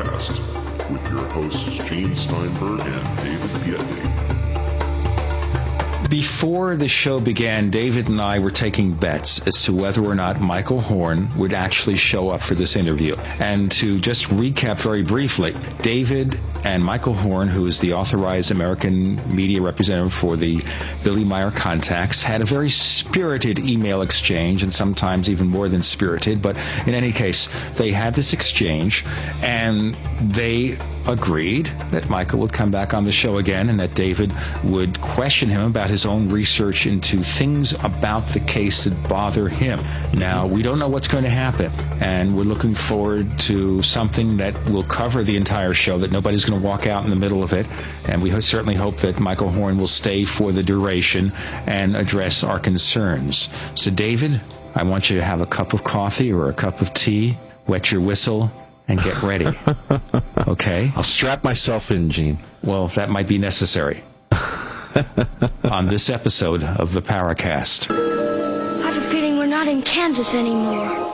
Paracast with your hosts Gene Steinberg and David Biedny. Before the show began, David and I were taking bets as to whether or not Michael Horn would actually show up for this interview. And to just recap very briefly, David and Michael Horn, who is the authorized American media representative for the Billy Meier contacts, had a very spirited email exchange, and sometimes even more than spirited. But in any case, they had this exchange, and they agreed that Michael would come back on the show again and that David would question him about his own research into things about the case that bother him. Now, we don't know what's going to happen, and we're looking forward to something that will cover the entire show, that nobody's going to walk out in the middle of it, and we certainly hope that Michael Horn will stay for the duration and address our concerns. So, David, I want you to have a cup of coffee or a cup of tea, wet your whistle, and get ready. Okay? I'll strap myself in, Gene. Well, that might be necessary. On this episode of the Paracast. I have a feeling we're not in Kansas anymore.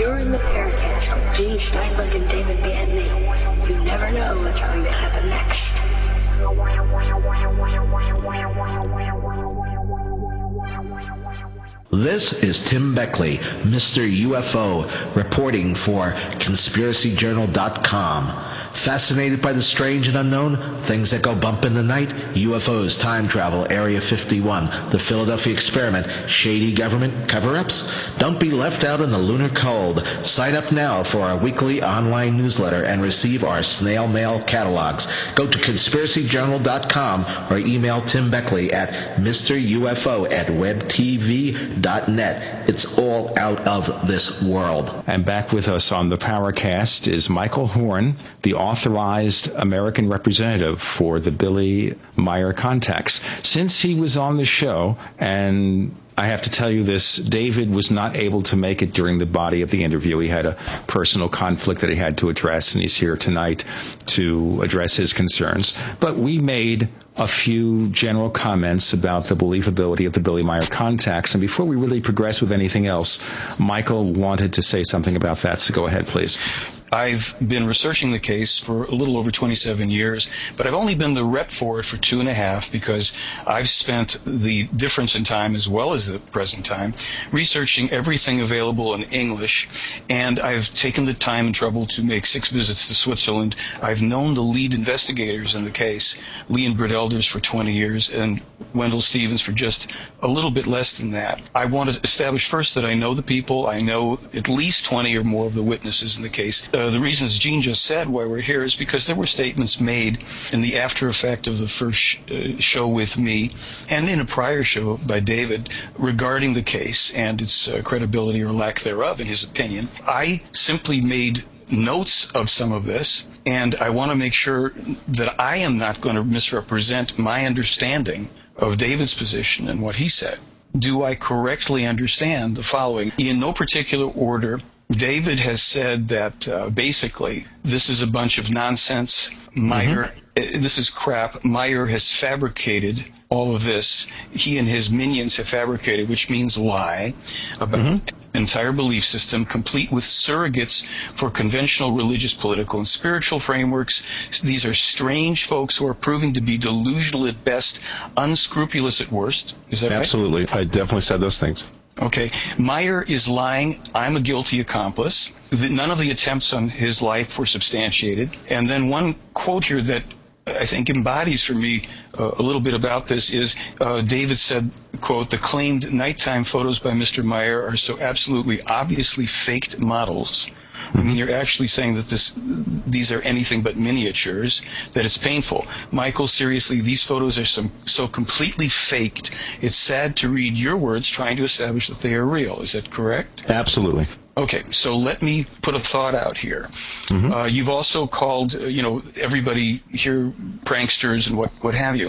You're in the Paracast with Gene Steinberg and David Biedny. You never know what's going to happen next. This is Tim Beckley, Mr. UFO, reporting for ConspiracyJournal.com. Fascinated by the strange and unknown, things that go bump in the night, UFOs, time travel, Area 51, the Philadelphia experiment, shady government cover-ups? Don't be left out in the lunar cold. Sign up now for our weekly online newsletter and receive our snail mail catalogs. Go to conspiracyjournal.com or email Tim Beckley at MrUFO at webtv.net. It's all out of this world. And back with us on the Paracast is Michael Horn, the authorized American representative for the Billy Meier contacts. Since he was on the show, and I have to tell you this, David was not able to make it during the body of the interview. He had a personal conflict that he had to address, and he's here tonight to address his concerns. But we made a few general comments about the believability of the Billy Meier contacts. And before we really progress with anything else, Michael wanted to say something about that. So go ahead, please. I've been researching the case for a little over 27 years, but I've only been the rep for it for two and a half because I've spent the difference in time as well as the present time researching everything available in English, and I've taken the time and trouble to make six visits to Switzerland. I've known the lead investigators in the case, Leon Bredelders for 20 years and Wendelle Stevens for just a little bit less than that. I want to establish first that I know the people. I know at least 20 or more of the witnesses in the case. Uh, the reasons Gene just said why we're here is because there were statements made in the after effect of the first sh- uh, show with me and in a prior show by David regarding the case and its uh, credibility or lack thereof, in his opinion. I simply made notes of some of this, and I want to make sure that I am not going to misrepresent my understanding of David's position and what he said. Do I correctly understand the following? In no particular order, David has said that uh, basically this is a bunch of nonsense. Meier, mm-hmm. this is crap. Meier has fabricated all of this. He and his minions have fabricated, which means lie, about mm-hmm entire belief system, complete with surrogates for conventional religious, political, and spiritual frameworks. These are strange folks who are proving to be delusional at best, unscrupulous at worst. Is that Absolutely. right? I definitely said those things. Okay. Meier is lying. I'm a guilty accomplice. None of the attempts on his life were substantiated. And then one quote here that I think embodies for me uh, a little bit about this is uh, David said, quote, the claimed nighttime photos by Mr. Meier are so absolutely obviously faked models. I mean, you're actually saying that this, these are anything but miniatures, that it's painful. Michael, seriously, these photos are some, so completely faked. It's sad to read your words trying to establish that they are real. Is that correct? Absolutely. Okay, so let me put a thought out here. Mm-hmm. Uh, you've also called, uh, you know, everybody here pranksters and what, what have you.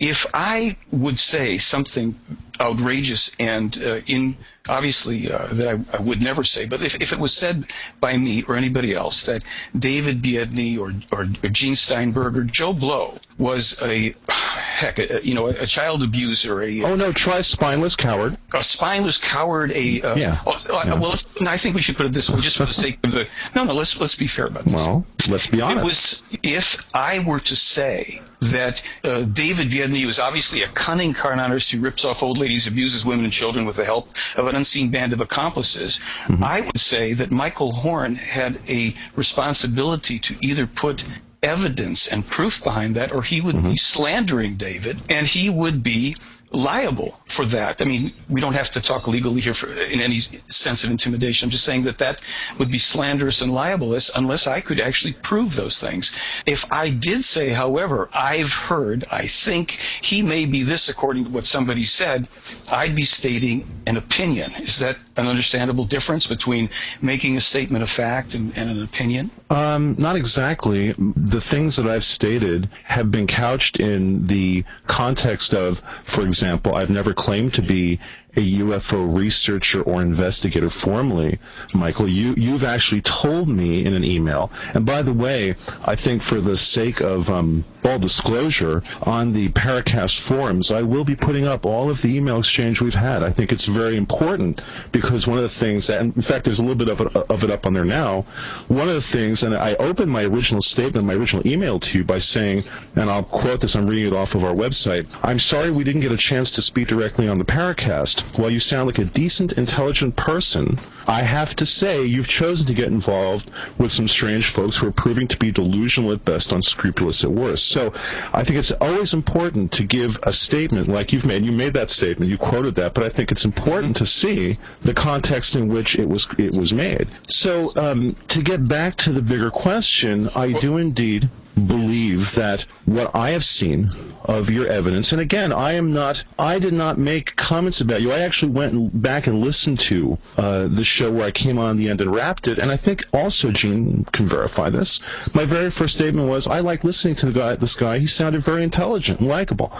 If I would say something outrageous and uh, in obviously uh, that I, I, would never say, but if, if it was said by me or anybody else that David Biedny or, or, or Gene Steinberg or Joe Blow was a heck, a, you know, a, child abuser. A, oh no, try spineless coward. A spineless coward, a uh, Yeah. oh, Yeah. well, I think we should put it this way, just for the sake of the. No, no. Let's let's be fair about this. Well, let's be honest. It was if I were to say that uh, David Biedny was obviously a cunning con artist who rips off old ladies, abuses women and children with the help of an unseen band of accomplices, I would say that Michael Horn had a responsibility to either put evidence and proof behind that, or he would be slandering David, and he would be liable for that. I mean, we don't have to talk legally here for, in any sense of intimidation. I'm just saying that that would be slanderous and libelous unless I could actually prove those things. If I did say, however, I've heard, I think he may be this according to what somebody said, I'd be stating an opinion. Is that an understandable difference between making a statement of fact and, and an opinion? Um, not exactly. The things that I've stated have been couched in the context of, for example, I've never claimed to be a UFO researcher or investigator formally. Michael, you, you've actually told me in an email, and by the way, I think for the sake of um, full disclosure, on the Paracast forums, I will be putting up all of the email exchange we've had. I think it's very important because one of the things that, in fact, there's a little bit of it, of it up on there now. One of the things, and I opened my original statement, my original email to you by saying, and I'll quote this, I'm reading it off of our website. I'm sorry we didn't get a chance to speak directly on the Paracast. While you sound like a decent, intelligent person, I have to say you've chosen to get involved with some strange folks who are proving to be delusional at best, unscrupulous at worst. So I think it's always important to give a statement like you've made. You made that statement, you quoted that, but I think it's important to see the context in which it was it was made. So um, to get back to the bigger question, I do indeed believe that what I have seen of your evidence, and again, I am not, I did not make comments about you. I actually went back and listened to uh, the show where I came on the end and wrapped it, and I think also Gene can verify this. My very first statement was, I like listening to the guy, this guy. He sounded very intelligent and likable.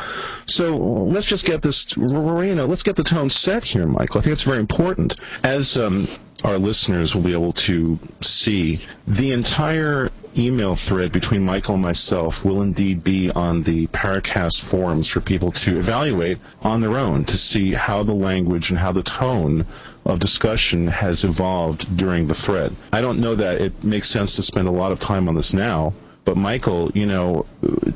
So let's just get this, you know, let's get the tone set here, Michael. I think it's very important. As um, our listeners will be able to see, the entire email thread between Michael and myself will indeed be on the Paracast forums for people to evaluate on their own to see how the language and how the tone of discussion has evolved during the thread. I don't know that it makes sense to spend a lot of time on this now, but Michael, you know,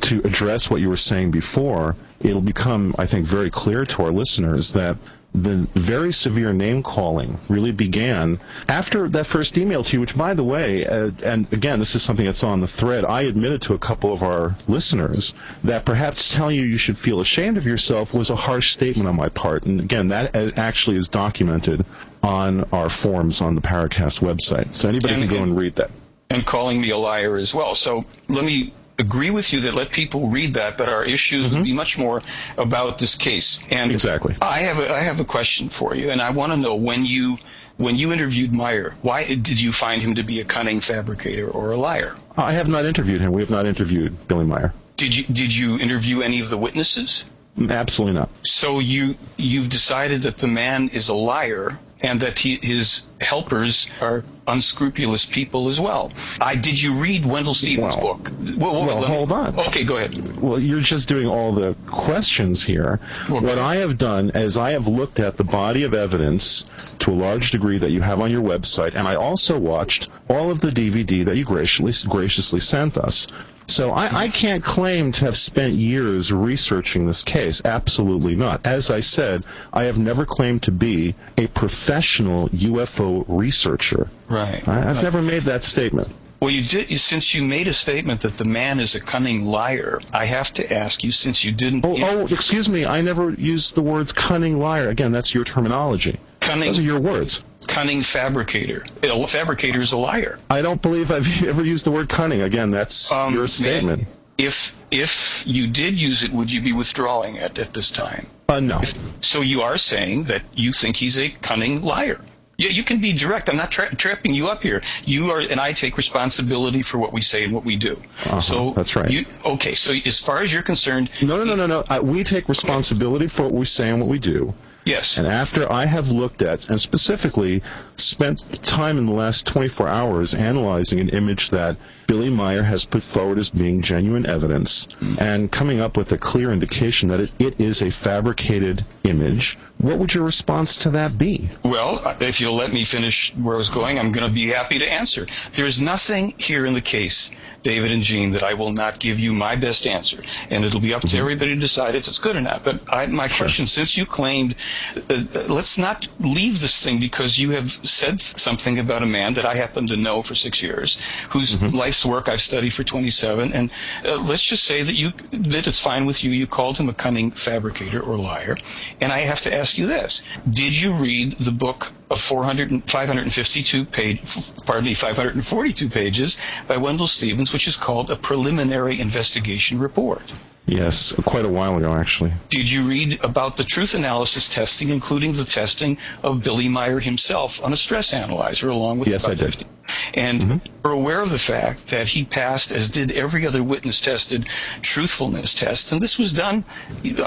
to address what you were saying before, it'll become, I think, very clear to our listeners that the very severe name calling really began after that first email to you, which, by the way, uh, and again, this is something that's on the thread. I admitted to a couple of our listeners that perhaps telling you you should feel ashamed of yourself was a harsh statement on my part. And again, that uh, actually is documented on our forums on the Paracast website. So anybody And- can go and read that. and calling me a liar as well. So let me agree with you that let people read that, but our issues would mm-hmm. be much more about this case. And Exactly. I have a, I have a question for you, and I want to know when you when you interviewed Meier, why did you find him to be a cunning fabricator or a liar? I have not interviewed him. We have not interviewed Billy Meier. Did you did you interview any of the witnesses? Absolutely not. So you you've decided that the man is a liar and that he, his helpers are unscrupulous people as well. I did you read Wendelle Stevens' Well- book? Well, well, me- hold on. Okay, go ahead. Well, you're just doing all the questions here. Well, what I have done is I have looked at the body of evidence to a large degree that you have on your website, and I also watched all of the DVD that you graciously graciously sent us. So I, I can't claim to have spent years researching this case. Absolutely not. As I said, I have never claimed to be a professional UFO researcher. Right. I, I've never made that statement. Well, you did since you made a statement that the man is a cunning liar. I have to ask you, since you didn't Oh, oh, excuse me. I never used the words cunning liar. Again, that's your terminology. cunning Those are your words. Cunning fabricator. A fabricator is a liar. I don't believe I've ever used the word cunning. Again, that's Um, your statement. If if you did use it, would you be withdrawing it at this time? Uh, no. So you are saying that you think he's a cunning liar. Yeah, you can be direct. I'm not tra- trapping you up here. You are, and I take responsibility for what we say and what we do. Uh-huh, so that's right. You, okay, so as far as you're concerned, No, no, no, no, no. I, we take responsibility for what we say and what we do. Yes. And after I have looked at, and specifically spent time in the last 24 hours analyzing an image that Billy Meier has put forward as being genuine evidence mm-hmm. and coming up with a clear indication that it, it is a fabricated image, what would your response to that be? Well, if you'll let me finish where I was going, I'm going to be happy to answer. There's nothing here in the case, David and Gene, that I will not give you my best answer. And it'll be up to mm-hmm. everybody to decide if it's good or not. But I, my question, since you claimed, uh, let's not leave this thing because you have said something about a man that I happen to know for six years, whose life's work I've studied for 27. And uh, let's just say that you that it's fine with you. You called him a cunning fabricator or liar. And I have to ask you this: Did you read the book of 400 and 552 page, pardon me, 542 pages by Wendelle Stevens, which is called a preliminary investigation report? Yes, quite a while ago, actually. Did you read about the truth analysis testing, including the testing of Billy Meier himself on a stress analyzer, along with Yes, about I did. 50? And mm-hmm. we're aware of the fact that he passed, as did every other witness tested truthfulness test. And this was done,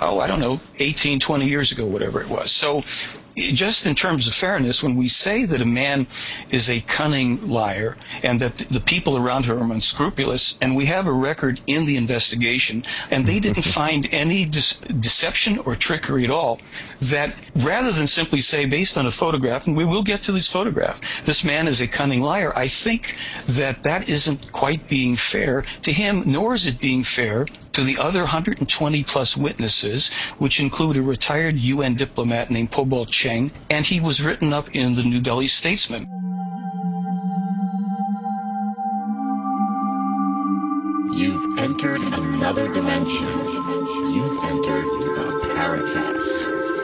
oh, I don't know, 18, 20 years ago, whatever it was. So just in terms of fairness, when we say that a man is a cunning liar and that the people around him are unscrupulous, and we have a record in the investigation, and they didn't find any dis- deception or trickery at all, that rather than simply say, based on a photograph, and we will get to this photograph, this man is a cunning liar, I think that that isn't quite being fair to him, nor is it being fair to the other 120 plus witnesses, which include a retired UN diplomat named Pobol Cheng, and he was written up in the New Delhi Statesman. You've entered another dimension. You've entered the Paracast.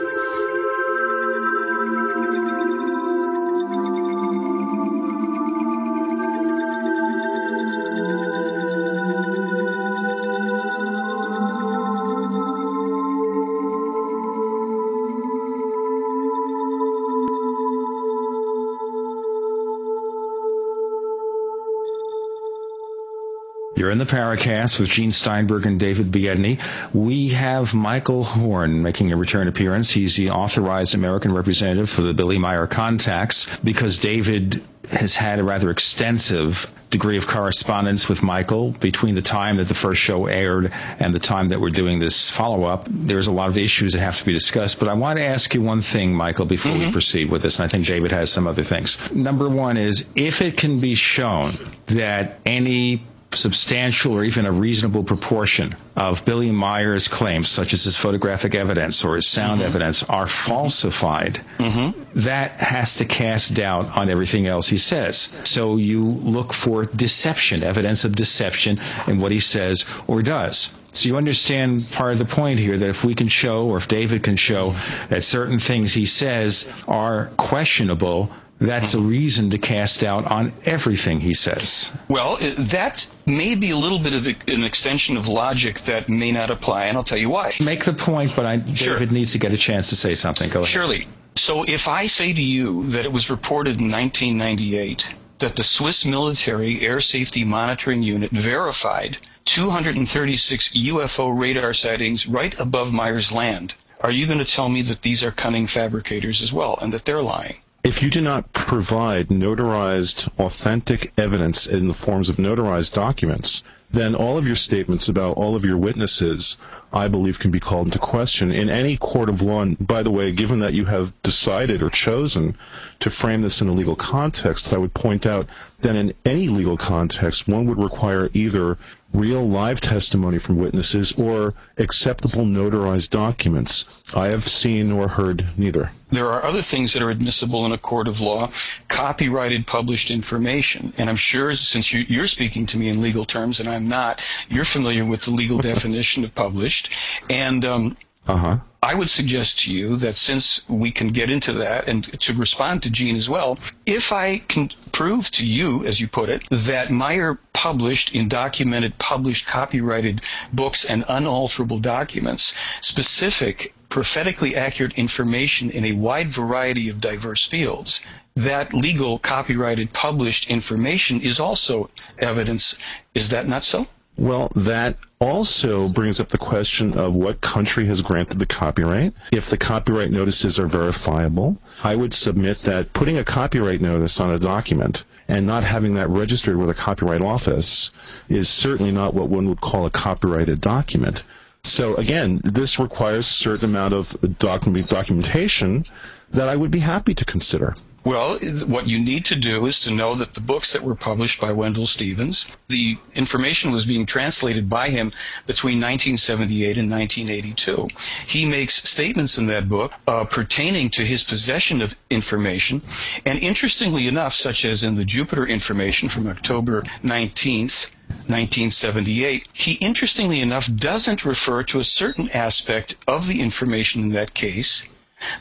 In the Paracast with Gene Steinberg and David Biedny. We have Michael Horn making a return appearance. He's the authorized American representative for the Billy Meier contacts because David has had a rather extensive degree of correspondence with Michael between the time that the first show aired and the time that we're doing this follow-up. There's a lot of issues that have to be discussed, but I want to ask you one thing, Michael, before we mm-hmm. proceed with this, and I think David has some other things. Number one is if it can be shown that any substantial or even a reasonable proportion of Billy Meier's claims, such as his photographic evidence or his sound mm-hmm. evidence, are falsified, mm-hmm. that has to cast doubt on everything else he says. So you look for deception, evidence of deception in what he says or does. So you understand part of the point here that if we can show, or if David can show, that certain things he says are questionable, that's a reason to cast doubt on everything he says. Well, uh, that may be a little bit of an extension of logic that may not apply, and I'll tell you why. Make the point, but I, Sure. David needs to get a chance to say something. Go ahead. Surely. So if I say to you that it was reported in 1998 that the Swiss military air safety monitoring unit verified 236 UFO radar sightings right above Myers Land, are you going to tell me that these are cunning fabricators as well and that they're lying? If you do not provide notarized, authentic evidence in the forms of notarized documents, then all of your statements about all of your witnesses, I believe, can be called into question in any court of law. And by the way, given that you have decided or chosen to frame this in a legal context, I would point out that in any legal context, one would require either real live testimony from witnesses or acceptable notarized documents. I have seen or heard neither. There are other things that are admissible in a court of law, copyrighted published information. And I'm sure since you, you're speaking to me in legal terms and I'm not, you're familiar with the legal definition of published. And um, Uh huh. I would suggest to you that since we can get into that and to respond to Gene as well, if I can prove to you, as you put it, that Meier published in documented, published, copyrighted books and unalterable documents specific, prophetically accurate information in a wide variety of diverse fields, that legal, copyrighted, published information is also evidence. Is that not so? Well, that also brings up the question of what country has granted the copyright. If the copyright notices are verifiable, I would submit that putting a copyright notice on a document and not having that registered with a copyright office is certainly not what one would call a copyrighted document. So again, this requires a certain amount of document, documentation that I would be happy to consider. Well, what you need to do is to know that the books that were published by Wendelle Stevens, the information was being translated by him between 1978 and 1982. He makes statements in that book uh, pertaining to his possession of information, and interestingly enough, such as in the Jupiter information from October 19th, 1978, he interestingly enough doesn't refer to a certain aspect of the information in that case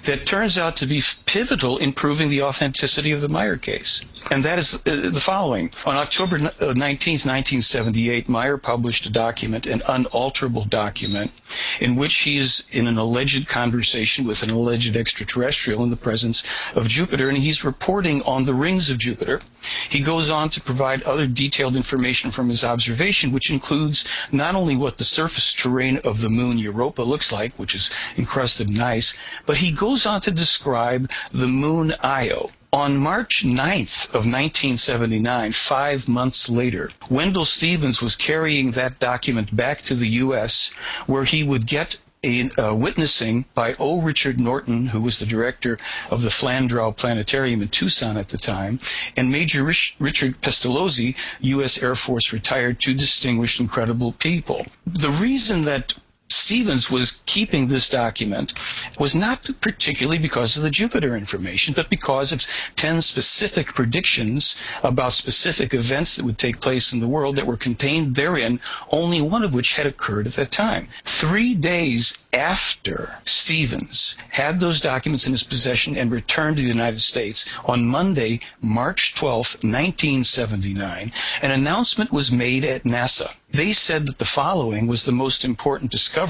that turns out to be pivotal in proving the authenticity of the Meier case. And that is uh, the following. On October 19, 1978, Meier published a document, an unalterable document, in which he is in an alleged conversation with an alleged extraterrestrial in the presence of Jupiter, and he's reporting on the rings of Jupiter. He goes on to provide other detailed information from his observation, which includes not only what the surface terrain of the moon Europa looks like, which is encrusted in ice, but he goes on to describe the moon Io. On March 9th of 1979, five months later, Wendelle Stevens was carrying that document back to the U.S. where he would get a uh, witnessing by O. Richard Norton, who was the director of the Flandrau Planetarium in Tucson at the time, and Major Rich- Richard Pestalozzi, U.S. Air Force retired, two distinguished, incredible people. The reason that Stevens was keeping this document was not particularly because of the Jupiter information, but because of 10 specific predictions about specific events that would take place in the world that were contained therein, only one of which had occurred at that time. Three days after Stevens had those documents in his possession and returned to the United States, on Monday, March 12, 1979, an announcement was made at NASA they said that the following was the most important discovery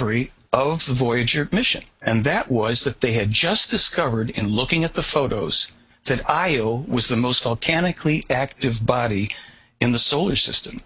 of the Voyager mission. And that was that they had just discovered in looking at the photos that Io was the most volcanically active body in the solar system.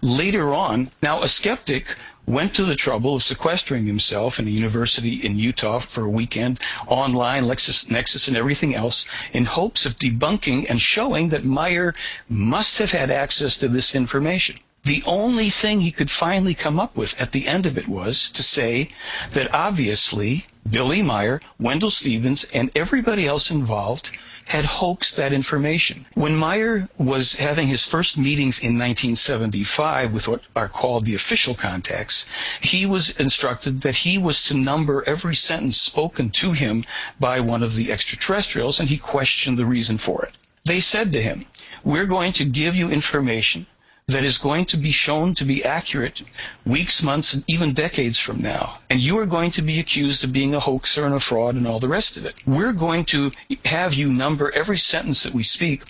Later on, now a skeptic went to the trouble of sequestering himself in a university in Utah for a weekend, online, Lexis, Nexis, and everything else, in hopes of debunking and showing that Meier must have had access to this information. The only thing he could finally come up with at the end of it was to say that obviously Billy Meier, Wendelle Stevens, and everybody else involved had hoaxed that information. When Meier was having his first meetings in 1975 with what are called the official contacts, he was instructed that he was to number every sentence spoken to him by one of the extraterrestrials, and he questioned the reason for it. They said to him, We're going to give you information that is going to be shown to be accurate weeks, months, and even decades from now. And you are going to be accused of being a hoaxer and a fraud and all the rest of it. We're going to have you number every sentence that we speak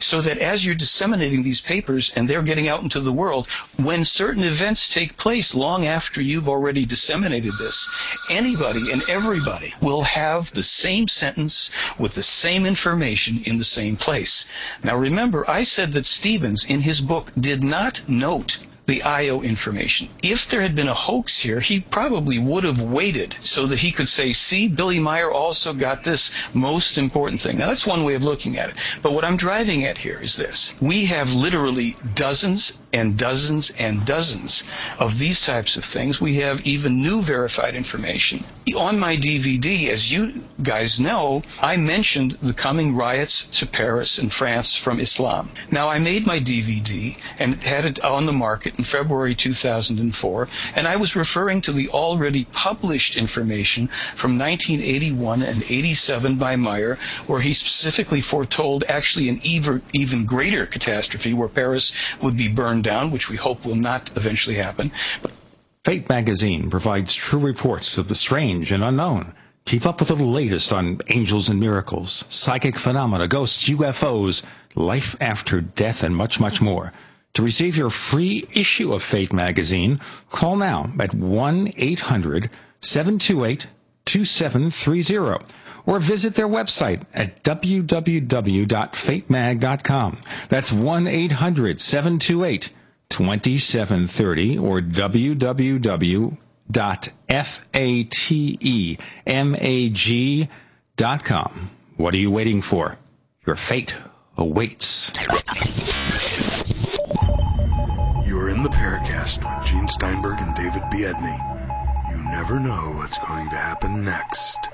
so that as you're disseminating these papers and they're getting out into the world, when certain events take place long after you've already disseminated this, anybody and everybody will have the same sentence with the same information in the same place. Now remember, I said that Stevens in his book did not note the IO information. If there had been a hoax here, he probably would have waited so that he could say, see, Billy Meier also got this most important thing. Now, that's one way of looking at it. But what I'm driving at here is this. We have literally dozens and dozens and dozens of these types of things. We have even new verified information. On my DVD, as you guys know, I mentioned the coming riots to Paris and France from Islam. Now, I made my DVD and had it on the market in February 2004, and I was referring to the already published information from 1981 and 87 by Meier, where he specifically foretold actually an even, even greater catastrophe where Paris would be burned down, which we hope will not eventually happen. But Fate magazine provides true reports of the strange and unknown. Keep up with the latest on angels and miracles, psychic phenomena, ghosts, UFOs, life after death, and much, much more. To receive your free issue of Fate magazine, call now at 1-800-728-2730 or visit their website at www.fatemag.com. That's 1-800-728 2730 or www.fatemag.com. What are you waiting for? Your fate awaits. The Paracast with Gene Steinberg and David Biedny. You never know what's going to happen next.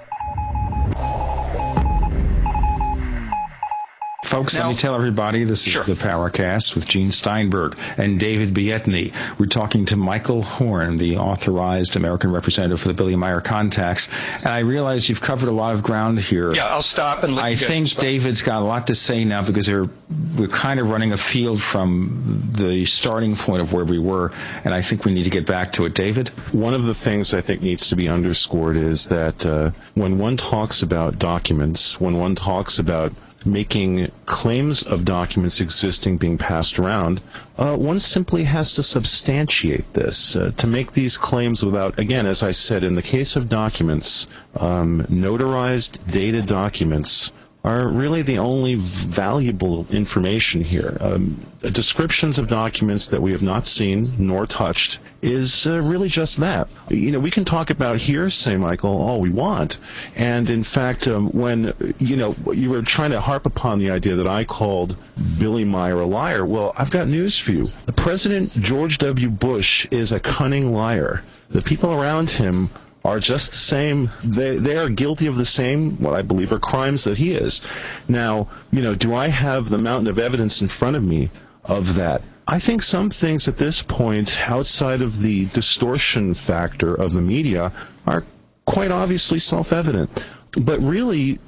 Folks, Now- let me tell everybody this is the Paracast with Gene Steinberg and David Biedny. We're talking to Michael Horn, the authorized American representative for the Billy Meier contacts. And I realize you've covered a lot of ground here. Yeah, I'll stop and let I you guys think respond. David's got a lot to say now because they're, we're kind of running afield from the starting point of where we were, and I think we need to get back to it. David? One of the things I think needs to be underscored is that uh, when one talks about documents, when one talks about making claims of documents existing being passed around, uh, one simply has to substantiate this. Uh, to make these claims without, again, as I said, in the case of documents, um, notarized dated documents are really the only valuable information here. Um, descriptions of documents that we have not seen nor touched is uh, really just that. You know, we can talk about hearsay, Michael, all we want. And in fact, um, when, you know, you were trying to harp upon the idea that I called Billy Meier a liar, well, I've got news for you. The President George W. Bush is a cunning liar. The people around him are just the same. They they are guilty of the same, what I believe are crimes that he is. Now, you know, do I have the mountain of evidence in front of me of that? I think some things at this point, outside of the distortion factor of the media, are quite obviously self-evident. But really,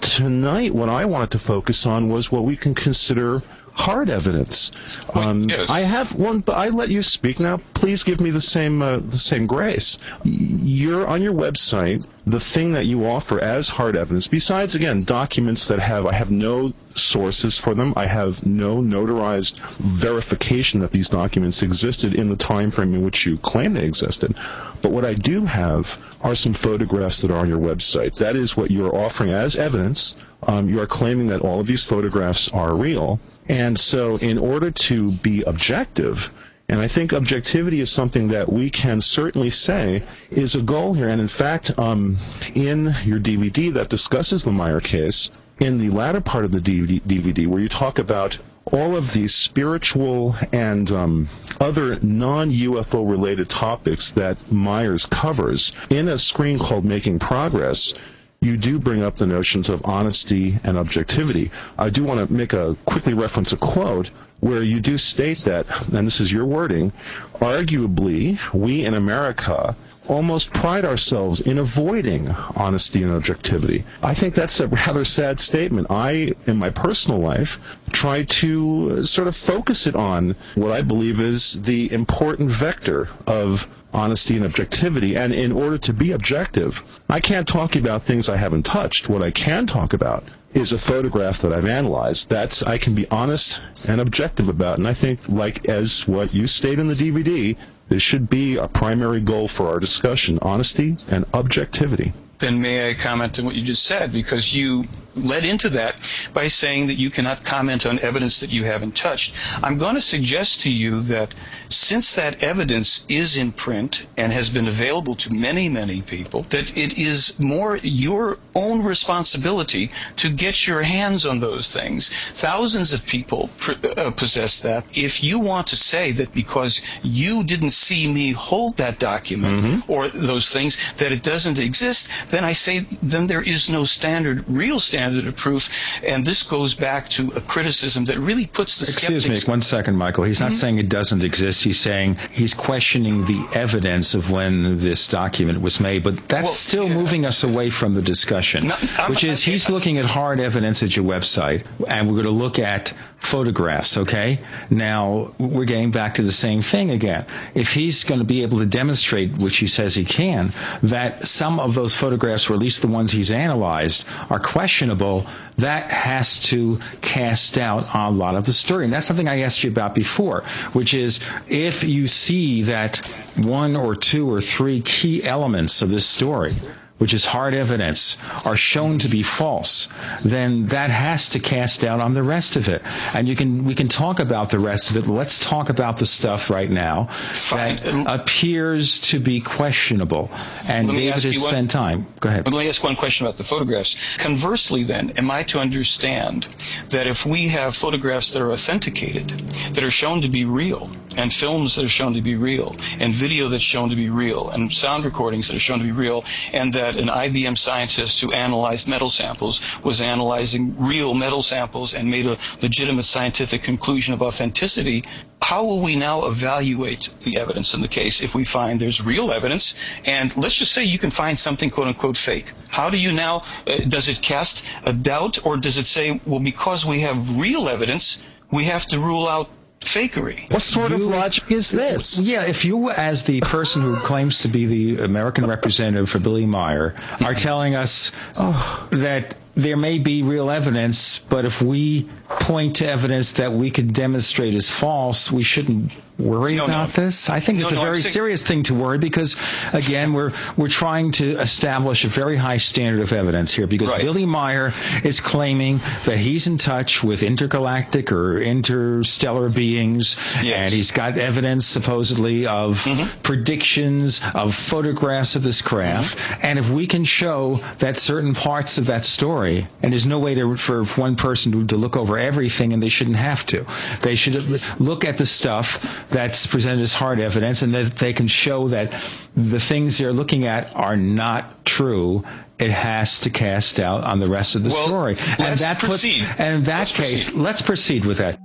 tonight, what I wanted to focus on was what we can consider hard evidence. Um, yes. I have one, but I let you speak now. Please give me the same uh, the same grace. You're on your website. The thing that you offer as hard evidence, besides again documents that have I have no sources for them. I have no notarized verification that these documents existed in the time frame in which you claim they existed. But what I do have are some photographs that are on your website. That is what you're offering as evidence. Um, you are claiming that all of these photographs are real. And so, in order to be objective, and I think objectivity is something that we can certainly say is a goal here. And in fact, um, in your DVD that discusses the Meier case, in the latter part of the DVD, where you talk about all of these spiritual and um, other non-UFO related topics that Myers covers in a screen called Making Progress, you do bring up the notions of honesty and objectivity. I do want to make a quickly reference a quote where you do state that, and this is your wording, arguably we in America almost pride ourselves in avoiding honesty and objectivity. I think that's a rather sad statement. I, in my personal life, try to sort of focus it on what I believe is the important vector of honesty and objectivity. And in order to be objective, I can't talk about things I haven't touched. What I can talk about is a photograph that I've analyzed. That's I can be honest and objective about. And I think, like as what you state in the DVD, this should be a primary goal for our discussion: honesty and objectivity. then may I comment on what you just said? Because you led into that by saying that you cannot comment on evidence that you haven't touched. I'm going to suggest to you that since that evidence is in print and has been available to many, many people, that it is more your own responsibility to get your hands on those things. Thousands of people pr- uh, possess that. If you want to say that because you didn't see me hold that document or those things that it doesn't exist, then I say then there is no standard, real standard of proof, and this goes back to a criticism that really puts the Excuse me, skeptics. one second, Michael. He's not mm-hmm. saying it doesn't exist. He's saying he's questioning the evidence of when this document was made, but that's Well, still yeah. moving us away from the discussion, No, which is he's looking at hard evidence at your website, and we're going to look at photographs, okay? Now, we're getting back to the same thing again. If he's going to be able to demonstrate, which he says he can, that some of those photographs, or at least the ones he's analyzed, are questionable, that has to cast doubt on a lot of the story. And that's something I asked you about before, which is if you see that one or two or three key elements of this story which is hard evidence, are shown to be false, then that has to cast doubt on the rest of it. And you can we can talk about the rest of it. Let's talk about the stuff right now Fine. that appears to be questionable. And David has you one- spent time. Go ahead. Let me ask one question about the photographs. Conversely, then, am I to understand that if we have photographs that are authenticated, that are shown to be real, and films that are shown to be real, and video that's shown to be real, and sound recordings that are shown to be real, and that an IBM scientist who analyzed metal samples was analyzing real metal samples and made a legitimate scientific conclusion of authenticity, how will we now evaluate the evidence in the case if we find there's real evidence? And let's just say you can find something quote unquote fake. How do you now uh, does it cast a doubt or does it say well because we have real evidence we have to rule out fakery What sort of logic is this? Yeah, if you, as the person who claims to be the American representative for Billy Meier, are telling us oh, that there may be real evidence, but if we point to evidence that we could demonstrate is false, we shouldn't worry No, no. about this. I think No, it's a no, very saying- serious thing to worry because, again, we're we're trying to establish a very high standard of evidence here because Right. Billy Meier is claiming that he's in touch with intergalactic or interstellar beings, Yes. and he's got evidence supposedly of Mm-hmm. predictions, of photographs of this craft, Mm-hmm. and if we can show that certain parts of that story, and there's no way to, for one person to, to look over everything, and they shouldn't have to. They should look at the stuff that's presented as hard evidence, and that they can show that the things they're looking at are not true. It has to cast doubt on the rest of the Well, story, and let's that puts, proceed. and in that Let's case, proceed. let's proceed with that.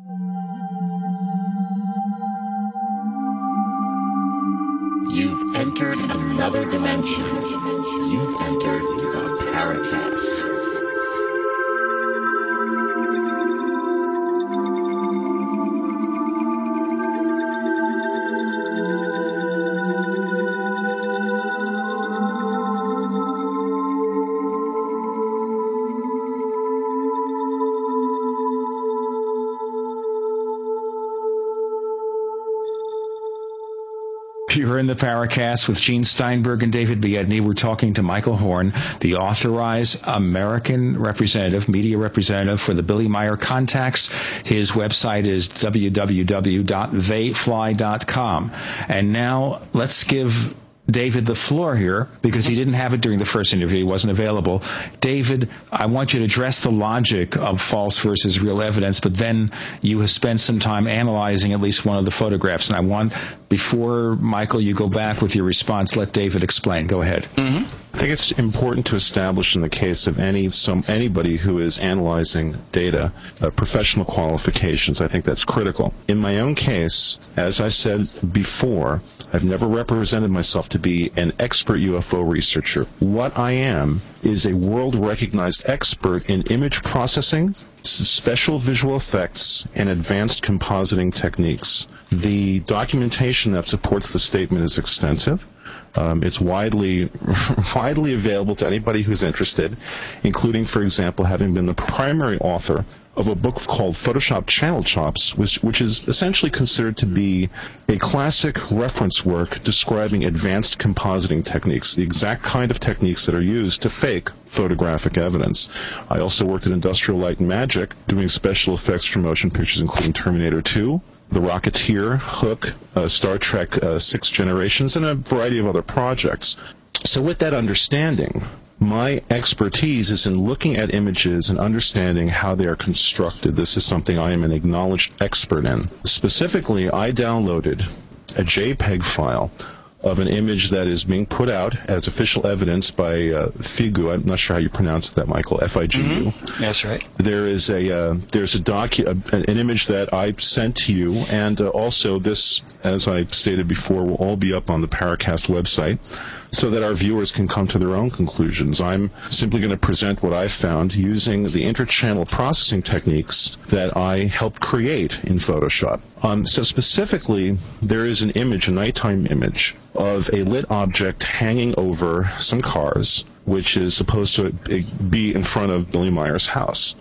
You've entered another dimension. You've entered the Paracast. You're in the Paracast with Gene Steinberg and David Biedny. We're talking to Michael Horn, the authorized American representative, media representative for the Billy Meier contacts. His website is www.theyfly.com. And now let's give David the floor here because he didn't have it during the first interview. He wasn't available. David, I want you to address the logic of false versus real evidence, but then you have spent some time analyzing at least one of the photographs. And I want, before Michael, you go back with your response, let David explain. Go ahead. I think it's important to establish in the case of any some anybody who is analyzing data uh, professional qualifications. I think that's critical. In my own case, as I said before, I've never represented myself to be an expert UFO researcher. What I am is a world recognized expert in image processing, special visual effects, and advanced compositing techniques. The documentation that supports the statement is extensive. Um, it's widely widely available to anybody who's interested, including, for example, having been the primary author of a book called Photoshop Channel Chops, which, which is essentially considered to be a classic reference work describing advanced compositing techniques, the exact kind of techniques that are used to fake photographic evidence. I also worked at Industrial Light and Magic doing special effects for motion pictures, including Terminator 2, the Rocketeer, Hook, uh, Star Trek uh, Six Generations, and a variety of other projects. So, with that understanding, my expertise is in looking at images and understanding how they are constructed. This is something I am an acknowledged expert in. Specifically, I downloaded a JPEG file of an image that is being put out as official evidence by uh, Figu. I'm not sure how you pronounce that, Michael. F-I-G-U. that's right There is a uh, there's a docu an image that I sent to you, and uh, also this, as I stated before, will all be up on the Paracast website, so that our viewers can come to their own conclusions. I'm simply going to present what I found using the interchannel processing techniques that I helped create in Photoshop. Um, so specifically, there is an image, a nighttime image of a lit object hanging over some cars which is supposed to be in front of Billy Meier's house.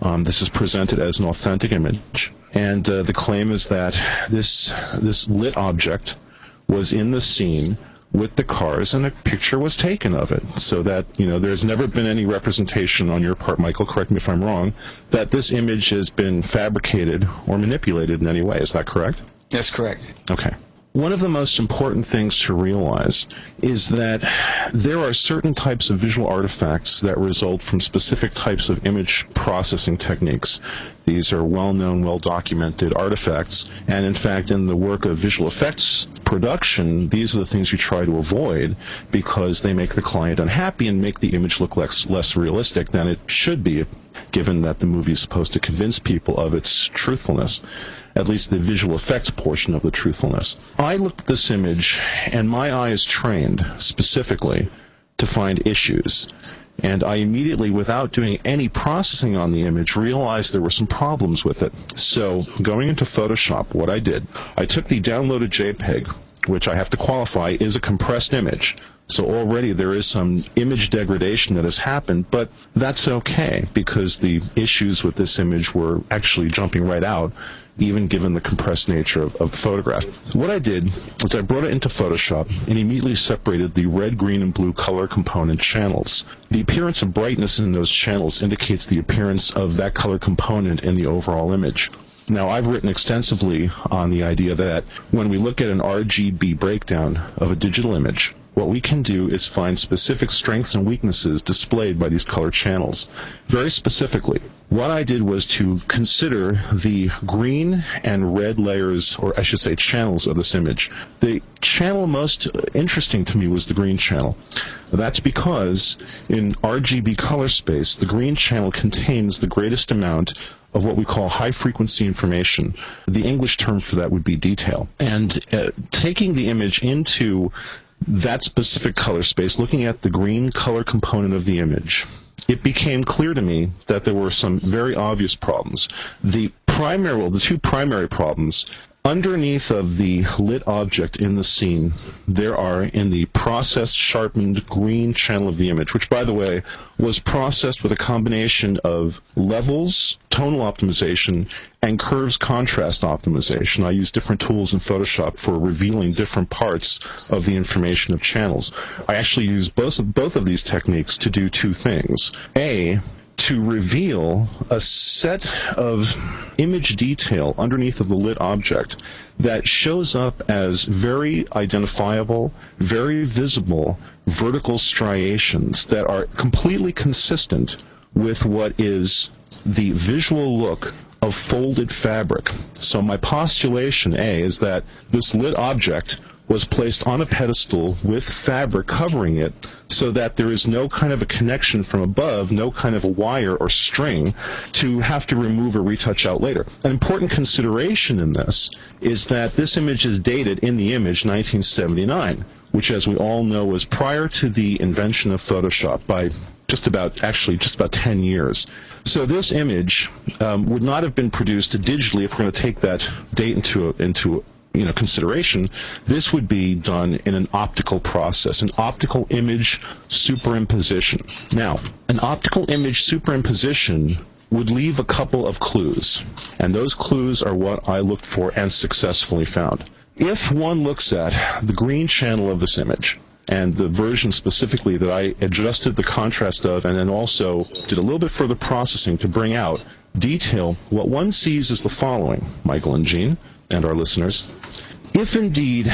Um, this is presented as an authentic image, and uh, the claim is that this this lit object was in the scene with the cars and a picture was taken of it. So that you know there's never been any representation on your part michael correct me if i'm wrong that this image has been fabricated or manipulated in any way. Is that correct? That's correct. Okay one of the most important things to realize is that there are certain types of visual artifacts that result from specific types of image processing techniques. These are well known, well documented artifacts, and in fact, in the work of visual effects production, these are the things you try to avoid because they make the client unhappy and make the image look less, less realistic than it should be given that the movie is supposed to convince people of its truthfulness, at least the visual effects portion of the truthfulness. I looked at this image, and my eye is trained specifically to find issues. And I immediately, without doing any processing on the image, realized there were some problems with it. So, going into Photoshop, what I did, I took the downloaded JPEG, which I have to qualify is a compressed image. So already there is some image degradation that has happened, but that's okay because the issues with this image were actually jumping right out, even given the compressed nature of, of the photograph. What I did was I brought it into Photoshop and immediately separated the red, green, and blue color component channels. The appearance of brightness in those channels indicates the appearance of that color component in the overall image. Now, I've written extensively on the idea that when we look at an RGB breakdown of a digital image, what we can do is find specific strengths and weaknesses displayed by these color channels. Very specifically, what I did was to consider the green and red layers, or I should say channels of this image. The channel most interesting to me was the green channel. That's because in RGB color space, the green channel contains the greatest amount of what we call high frequency information. The English term for that would be detail. And uh, taking the image into that specific color space, looking at the green color component of the image, it became clear to me that there were some very obvious problems. The primary, well, the two primary problems underneath of the lit object in the scene, there are in the processed sharpened green channel of the image, which by the way was processed with a combination of levels, tonal optimization, and curves contrast optimization. I use different tools in Photoshop for revealing different parts of the information of channels. I actually use both of, both of these techniques to do two things. A, to reveal a set of image detail underneath of the lit object that shows up as very identifiable, very visible vertical striations that are completely consistent with what is the visual look of folded fabric. So my postulation A is that this lit object was placed on a pedestal with fabric covering it so that there is no kind of a connection from above, no kind of a wire or string to have to remove or retouch out later. An important consideration in this is that this image is dated in the image 1979, which as we all know was prior to the invention of Photoshop by just about actually just about 10 years. So this image um, would not have been produced digitally if we're going to take that date into into you know consideration, this would be done in an optical process, an optical image superimposition. Now, an optical image superimposition would leave a couple of clues, and those clues are what I looked for and successfully found. If one looks at the green channel of this image, and the version specifically that I adjusted the contrast of and then also did a little bit further processing to bring out detail, what one sees is the following, Michael and Gene and our listeners. If indeed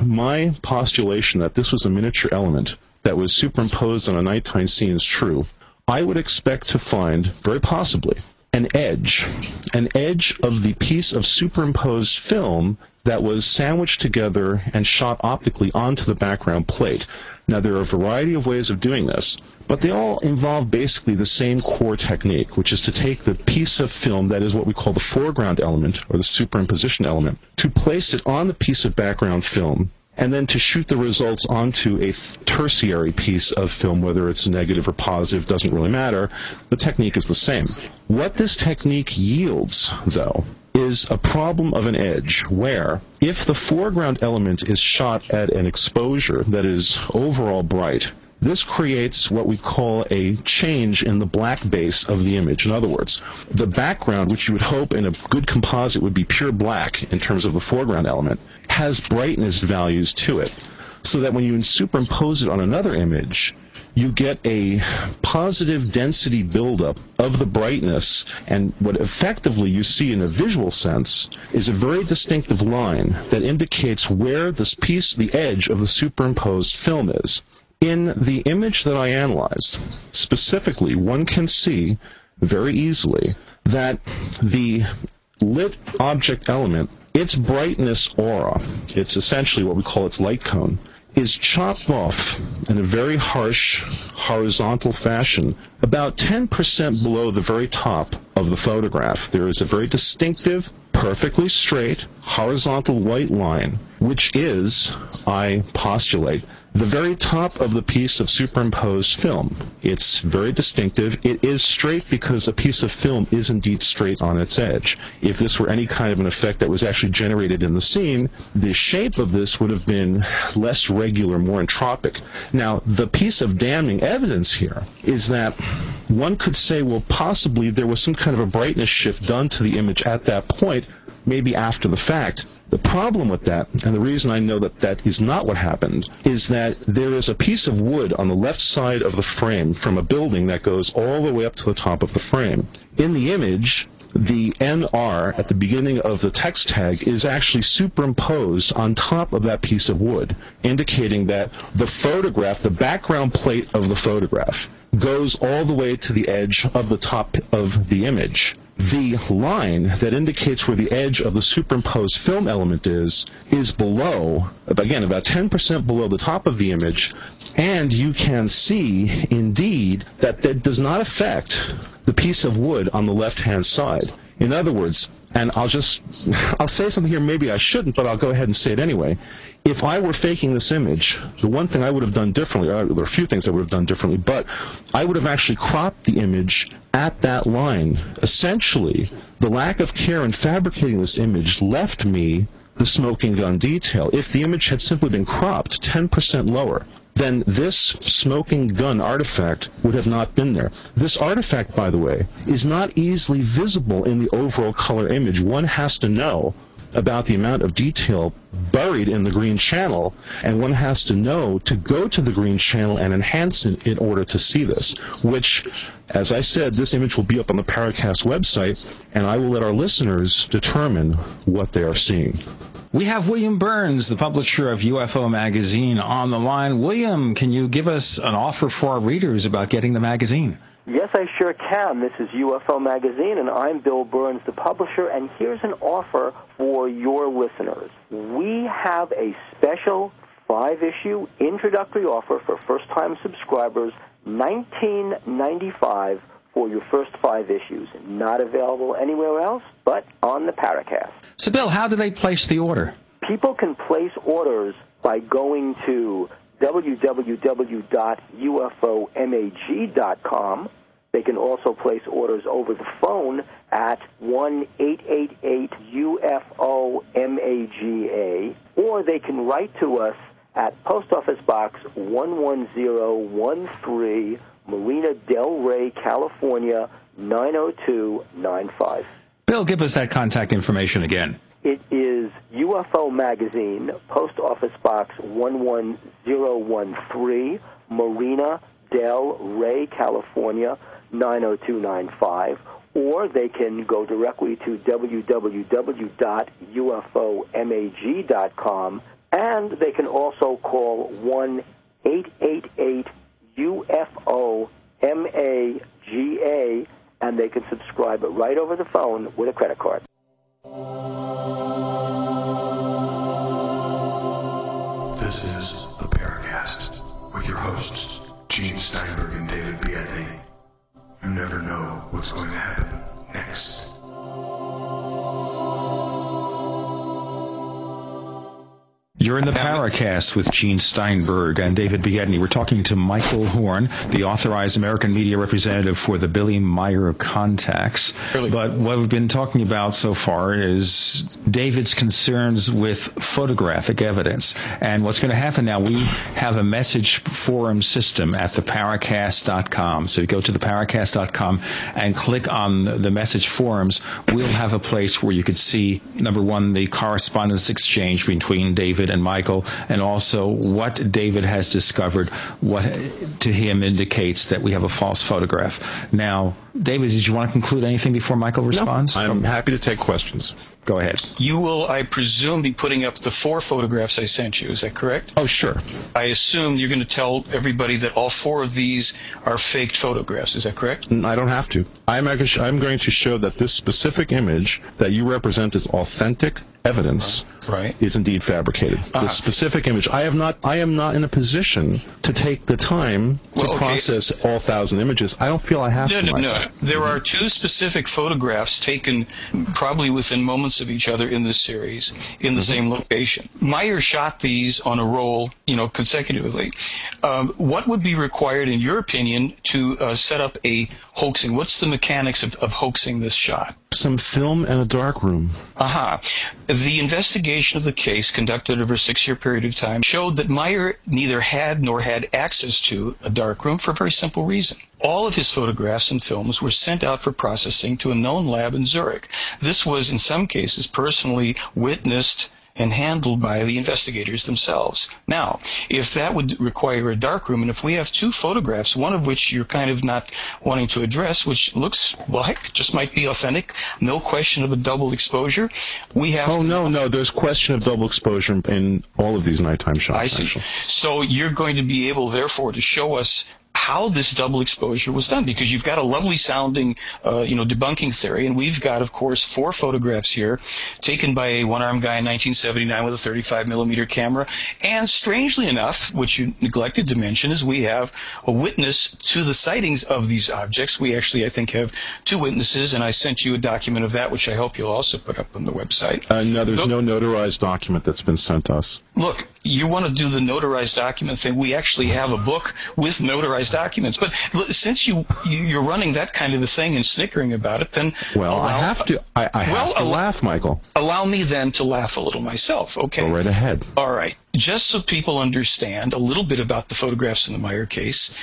my postulation that this was a miniature element that was superimposed on a nighttime scene is true, I would expect to find, very possibly, an edge, an edge of the piece of superimposed film that was sandwiched together and shot optically onto the background plate. Now, there are a variety of ways of doing this, but they all involve basically the same core technique, which is to take the piece of film that is what we call the foreground element, or the superimposition element, to place it on the piece of background film, and then to shoot the results onto a tertiary piece of film, whether it's negative or positive, doesn't really matter. The technique is the same. What this technique yields, though, is a problem of an edge where if the foreground element is shot at an exposure that is overall bright, this creates what we call a change in the black base of the image. In other words, the background, which you would hope in a good composite would be pure black in terms of the foreground element, has brightness values to it. So that when you superimpose it on another image, you get a positive density buildup of the brightness, and what effectively you see in a visual sense is a very distinctive line that indicates where this piece, the edge of the superimposed film is. In the image that I analyzed, specifically, one can see very easily that the lit object element, its brightness aura, it's essentially what we call its light cone, is chopped off in a very harsh horizontal fashion about 10% below the very top of the photograph. There is a very distinctive, perfectly straight, horizontal white line, which is, I postulate, the very top of the piece of superimposed film. It's very distinctive. It is straight because a piece of film is indeed straight on its edge. If this were any kind of an effect that was actually generated in the scene, the shape of this would have been less regular, more entropic. Now, the piece of damning evidence here is that one could say, well, possibly there was some kind of a brightness shift done to the image at that point, maybe after the fact. The problem with that, and the reason I know that that is not what happened, is that there is a piece of wood on the left side of the frame from a building that goes all the way up to the top of the frame. In the image, the NR at the beginning of the text tag is actually superimposed on top of that piece of wood, indicating that the photograph, the background plate of the photograph, goes all the way to the edge of the top of the image. The line that indicates where the edge of the superimposed film element is, is below, again, about 10% below the top of the image, and you can see, indeed, that that does not affect the piece of wood on the left-hand side. In other words, and I'll just, I'll say something here maybe I shouldn't, but I'll go ahead and say it anyway. If I were faking this image, the one thing I would have done differently, or there are a few things I would have done differently, but I would have actually cropped the image at that line. Essentially, the lack of care in fabricating this image left me the smoking gun detail. If the image had simply been cropped 10% lower, then this smoking gun artifact would have not been there. This artifact, by the way, is not easily visible in the overall color image. One has to know about the amount of detail buried in the green channel, and one has to know to go to the green channel and enhance it in order to see this. Which, as I said, this image will be up on the Paracast website, and I will let our listeners determine what they are seeing. We have William Burns, the publisher of UFO Magazine, on the line. William, can you give us an offer for our readers about getting the magazine? Yes, I sure can. This is UFO Magazine, and I'm Bill Burns, the publisher, and here's an offer for your listeners. We have a special five issue introductory offer for first time subscribers, nineteen ninety five for your first five issues. Not available anywhere else but on the Paracast. So, Bill, how do they place the order? People can place orders by going to www.ufomag.com. They can also place orders over the phone at 1 888 UFO MAGA, or they can write to us at Post Office Box 11013, Marina Del Rey, California 90295. Bill, give us that contact information again. It is UFO Magazine, Post Office Box 11013, Marina Del Rey, California 90295, or they can go directly to www.ufomag.com, and they can also call 1 888 UFO MAGA, and they can subscribe right over the phone with a credit card. This is the Paracast with your hosts, Gene Steinberg and David Biedny. You never know what's going to happen next. You're in the Paracast with Gene Steinberg and David Biedny. We're talking to Michael Horn, the authorized American media representative for the Billy Meier contacts. Really? But what we've been talking about so far is David's concerns with photographic evidence. And what's going to happen now, we have a message forum system at theparacast.com. So you go to theparacast.com and click on the message forums. We'll have a place where you could see, number one, the correspondence exchange between David and Michael, and also what David has discovered, what to him indicates that we have a false photograph. Now, David, did you want to conclude anything before Michael responds? No, I'm happy to take questions. Go ahead. You will, I presume, be putting up the four photographs I sent you. Is that correct? Oh, sure. I assume you're going to tell everybody that all four of these are faked photographs. Is that correct? I don't have to. I'm, actually, I'm going to show that this specific image that you represent as authentic evidence right. is indeed fabricated. Uh-huh. The specific image. I have not. I am not in a position to take the time to well, okay. process all thousand images. I don't feel I have no, to. No, no, There are two specific photographs taken probably within moments of each other in this series in the mm-hmm. same location. Meier shot these on a roll, you know, consecutively. Um, what would be required, in your opinion, to uh, set up a hoaxing? What's the mechanics of, of hoaxing this shot? Some film and a dark room. Aha. Uh-huh. The investigation of the case conducted over a six-year period of time showed that Meier neither had nor had access to a dark room for a very simple reason. All of his photographs and films were sent out for processing to a known lab in Zurich. This was, in some cases, personally witnessed and handled by the investigators themselves. Now, if that would require a darkroom, and if we have two photographs, one of which you're kind of not wanting to address, which looks, well, heck, just might be authentic, no question of a double exposure, we have. Oh, no, no, there's question of double exposure in all of these nighttime shots. I see. Actually. So you're going to be able, therefore, to show us how this double exposure was done because you've got a lovely sounding, uh, you know, debunking theory, and we've got, of course, four photographs here taken by a one-armed guy in 1979 with a 35 millimeter camera, and strangely enough, which you neglected to mention, is we have a witness to the sightings of these objects. We actually, I think, have two witnesses, and I sent you a document of that, which I hope you'll also put up on the website. Uh, no, there's no notarized document that's been sent us. Look, you want to do the notarized document thing? We actually have a book with notarized documents. But since you you're running that kind of a thing and snickering about it, then well, allow, I have to. I, I well, have to laugh, Michael. Allow me then to laugh a little myself. Okay. Go right ahead. All right. Just so people understand a little bit about the photographs in the Meier case,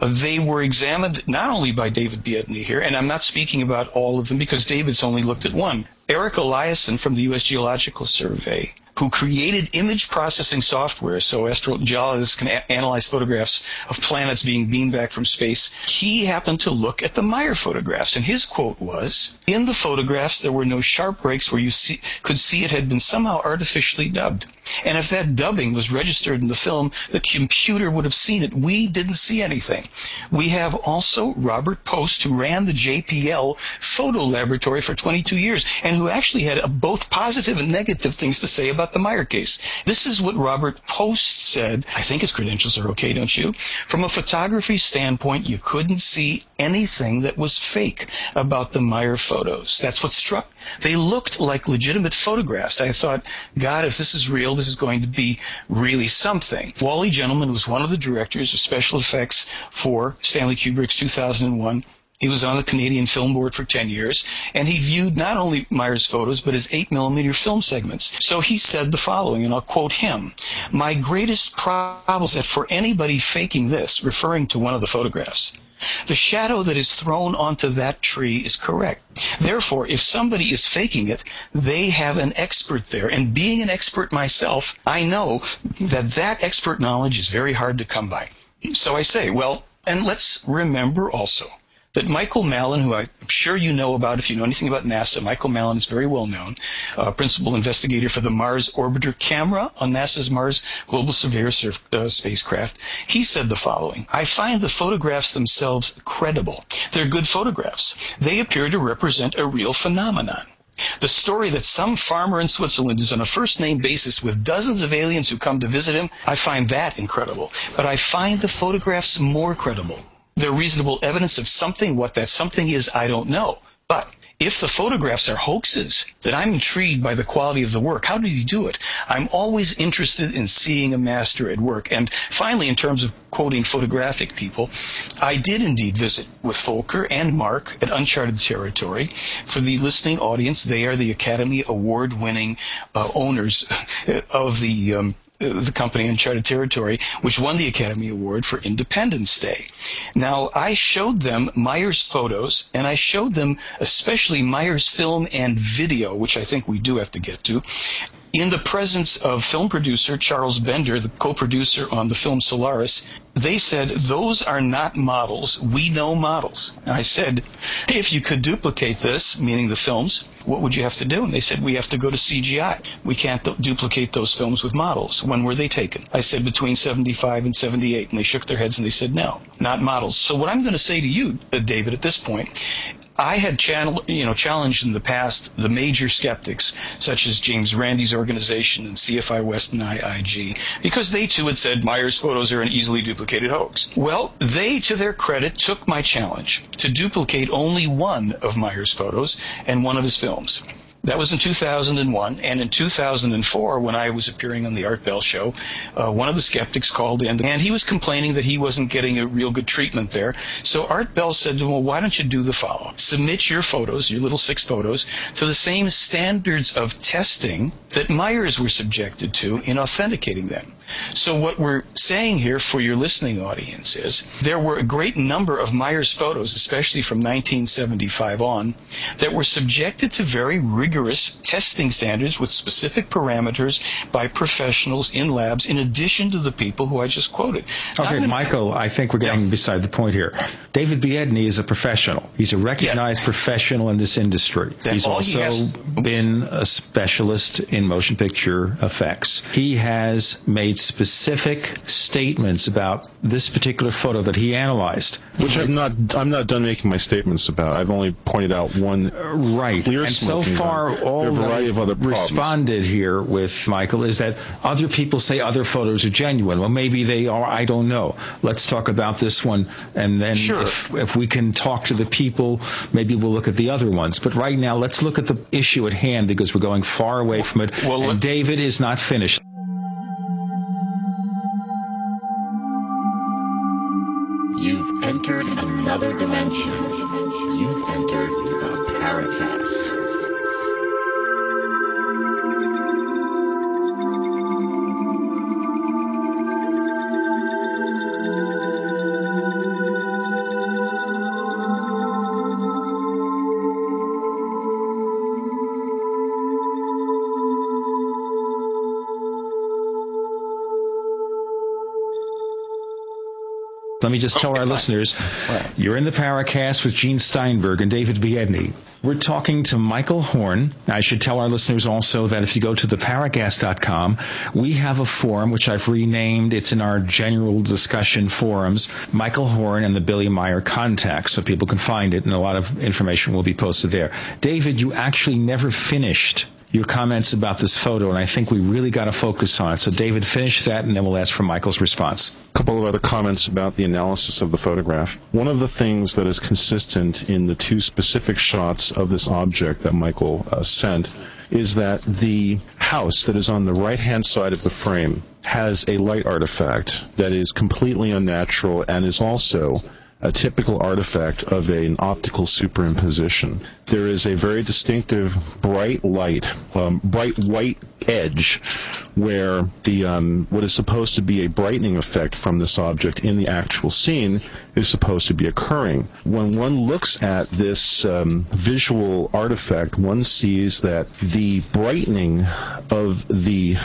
uh, they were examined not only by David Biedny here, and I'm not speaking about all of them because David's only looked at one. Eric Eliason from the U.S. Geological Survey who created image processing software so astrogeologists can a- analyze photographs of planets being beamed back from space. He happened to look at the Meier photographs, and his quote was, "In the photographs, there were no sharp breaks where you see, could see it had been somehow artificially dubbed. And if that dubbing was registered in the film, the computer would have seen it. We didn't see anything. We have also Robert Post, who ran the JPL photo laboratory for 22 years, and who actually had both positive and negative things to say about about the Meier case. This is what Robert Post said. I think his credentials are okay, don't you? From a photography standpoint, you couldn't see anything that was fake about the Meier photos. That's what struck. They looked like legitimate photographs. I thought, God, if this is real, this is going to be really something. Wally Gentleman was one of the directors of special effects for Stanley Kubrick's 2001 he was on the Canadian Film Board for 10 years, and he viewed not only Meier's photos, but his 8 millimeter film segments. So he said the following, and I'll quote him. My greatest problem is that for anybody faking this, referring to one of the photographs, the shadow that is thrown onto that tree is correct. Therefore, if somebody is faking it, they have an expert there. And being an expert myself, I know that that expert knowledge is very hard to come by. So I say, well, and let's remember also that Michael Malin, who I'm sure you know about if you know anything about NASA, Michael Malin is very well known, uh, principal investigator for the Mars Orbiter camera on NASA's Mars Global Surveyor surf, uh, spacecraft. He said the following, I find the photographs themselves credible. They're good photographs. They appear to represent a real phenomenon. The story that some farmer in Switzerland is on a first name basis with dozens of aliens who come to visit him, I find that incredible. But I find the photographs more credible they're reasonable evidence of something. What that something is, I don't know. But if the photographs are hoaxes, then I'm intrigued by the quality of the work. How did he do it? I'm always interested in seeing a master at work. And finally, in terms of quoting photographic people, I did indeed visit with Volker and Mark at Uncharted Territory. For the listening audience, they are the Academy Award winning uh, owners of the um, the company Uncharted Territory, which won the Academy Award for Independence Day. Now, I showed them Meier's photos, and I showed them especially Meier's film and video, which I think we do have to get to, in the presence of film producer Charles Bender, the co-producer on the film Solaris, they said, those are not models. We know models. And I said, if you could duplicate this, meaning the films, what would you have to do? And they said, we have to go to CGI. We can't d- duplicate those films with models. When were they taken? I said between 75 and 78. And they shook their heads and they said, no, not models. So what I'm going to say to you, uh, David, at this point, I had channel, you know, challenged in the past the major skeptics, such as James Randi's organization and CFI West and IIG, because they too had said Meier's photos are an easily duplicated hoax. Well, they, to their credit, took my challenge to duplicate only one of Meier's photos and one of his films. That was in 2001. And in 2004, when I was appearing on the Art Bell show, uh, one of the skeptics called in and he was complaining that he wasn't getting a real good treatment there. So Art Bell said to him, well, why don't you do the following? Submit your photos, your little six photos, to the same standards of testing that Meier's were subjected to in authenticating them. So what we're saying here for your listening audience is there were a great number of Meier's photos, especially from 1975 on, that were subjected to very rigorous rigorous testing standards with specific parameters by professionals in labs in addition to the people who I just quoted. Okay, now, Michael, I think we're getting yeah. beside the point here. David Biedny is a professional. He's a recognized yeah. professional in this industry. Then He's also he has, been a specialist in motion picture effects. He has made specific statements about this particular photo that he analyzed. Which I'm not I'm not done making my statements about. I've only pointed out one right. and so far all a variety of other responded here with Michael is that other people say other photos are genuine. Well, maybe they are. I don't know. Let's talk about this one, and then sure. if, if we can talk to the people, maybe we'll look at the other ones. But right now, let's look at the issue at hand because we're going far away from it. Well, and David is not finished. You've entered another dimension. You've entered the Paracast. Let me just tell oh, our listeners, you're in the Paracast with Gene Steinberg and David Biedny. We're talking to Michael Horn. I should tell our listeners also that if you go to theparacast.com, we have a forum which I've renamed. It's in our general discussion forums, Michael Horn and the Billy Meier contact, so people can find it, and a lot of information will be posted there. David, you actually never finished your comments about this photo, and I think we really got to focus on it. So, David, finish that, and then we'll ask for Michael's response. A couple of other comments about the analysis of the photograph. One of the things that is consistent in the two specific shots of this object that Michael uh, sent is that the house that is on the right hand side of the frame has a light artifact that is completely unnatural and is also a typical artifact of an optical superimposition. There is a very distinctive bright light, um, bright white edge, where the um, what is supposed to be a brightening effect from this object in the actual scene is supposed to be occurring. When one looks at this um, visual artifact, one sees that the brightening of the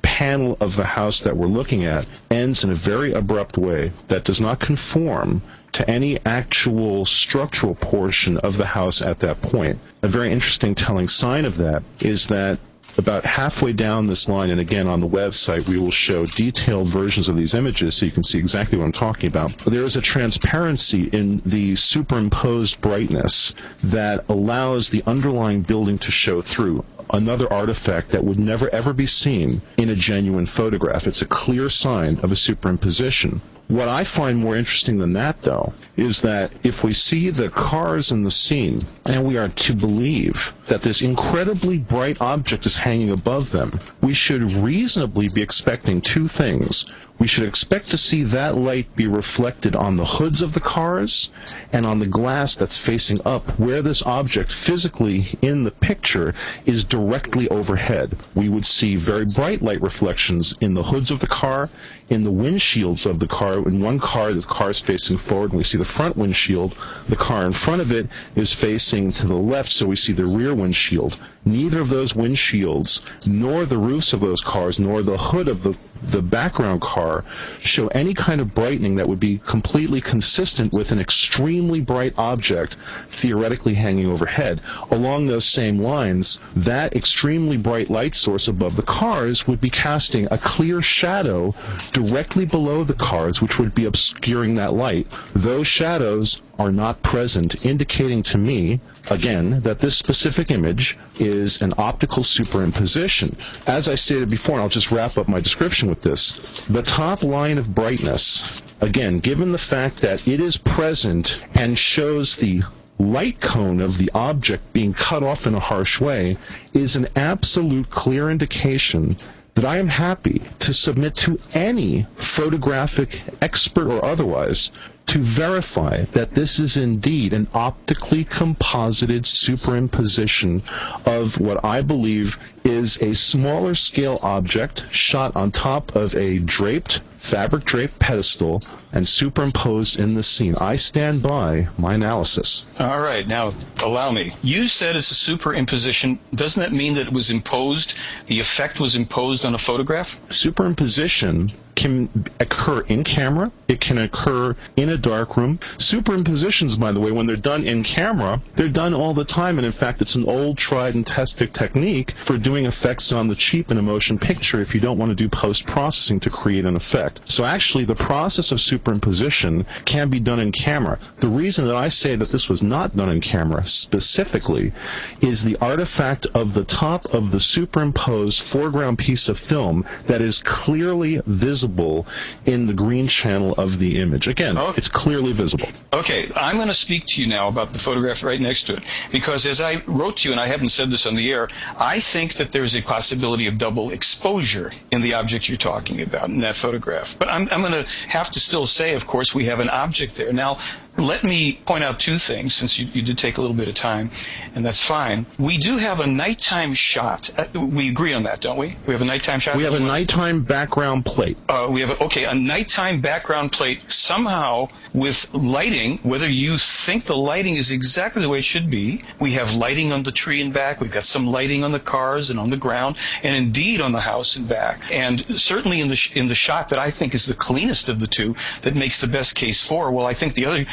panel of the house that we're looking at ends in a very abrupt way that does not conform to any actual structural portion of the house at that point. A very interesting telling sign of that is that about halfway down this line, and again on the website, we will show detailed versions of these images so you can see exactly what I'm talking about. There is a transparency in the superimposed brightness that allows the underlying building to show through. Another artifact that would never ever be seen in a genuine photograph. It's a clear sign of a superimposition. What I find more interesting than that, though, is that if we see the cars in the scene and we are to believe that this incredibly bright object is hanging above them, we should reasonably be expecting two things. We should expect to see that light be reflected on the hoods of the cars and on the glass that's facing up, where this object physically in the picture is directly overhead. We would see very bright light reflections in the hoods of the car, in the windshields of the car. In one car, the car is facing forward, and we see the front windshield. The car in front of it is facing to the left, so we see the rear windshield. Neither of those windshields, nor the roofs of those cars, nor the hood of the, the background car show any kind of brightening that would be completely consistent with an extremely bright object theoretically hanging overhead. Along those same lines, that extremely bright light source above the cars would be casting a clear shadow directly below the cars, which would be obscuring that light. Those shadows are not present, indicating to me, again, that this specific image is an optical superimposition. As I stated before, and I'll just wrap up my description with this, the top line of brightness, again, given the fact that it is present and shows the light cone of the object being cut off in a harsh way, is an absolute clear indication that I am happy to submit to any photographic expert or otherwise to verify that this is indeed an optically composited superimposition of what I believe is a smaller scale object shot on top of a draped, fabric draped pedestal and superimposed in the scene. I stand by my analysis. All right, now allow me. You said it's a superimposition. Doesn't that mean that it was imposed, the effect was imposed on a photograph? Superimposition can occur in camera, it can occur in a darkroom. Superimpositions, by the way, when they're done in camera, they're done all the time, and in fact, it's an old tried and tested technique for doing effects on the cheap in a motion picture if you don't want to do post processing to create an effect. So actually, the process of superimposition can be done in camera. The reason that I say that this was not done in camera specifically is the artifact of the top of the superimposed foreground piece of film that is clearly visible in the green channel of the image. Again, Oh. it's clearly visible. Okay, I'm going to speak to you now about the photograph right next to it because as I wrote to you, and I haven't said this on the air, I think that there's a possibility of double exposure in the object you're talking about in that photograph. But I'm, I'm going to have to still say, of course, we have an object there. Now, let me point out two things since you, you did take a little bit of time, and that's fine. We do have a nighttime shot. Uh, we agree on that, don't we? We have a nighttime shot. We have a nighttime background plate. Uh, we have a, okay a nighttime background plate somehow with lighting. Whether you think the lighting is exactly the way it should be, we have lighting on the tree and back. We've got some lighting on the cars and on the ground, and indeed on the house and back. And certainly in the sh- in the shot that I think is the cleanest of the two, that makes the best case for. Well, I think the other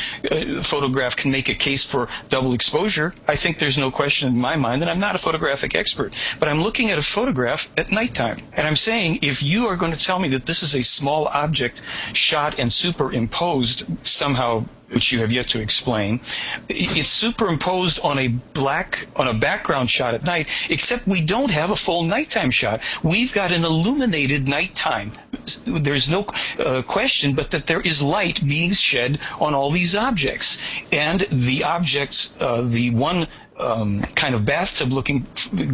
photograph can make a case for double exposure. I think there's no question in my mind that I'm not a photographic expert, but I'm looking at a photograph at nighttime, and I'm saying if you are going to tell me that this is a small object shot and superimposed somehow which you have yet to explain. It's superimposed on a black on a background shot at night, except we don't have a full nighttime shot. We've got an illuminated nighttime. There's no uh, question but that there is light being shed on all these objects, and the objects, uh, the one um, kind of bathtub looking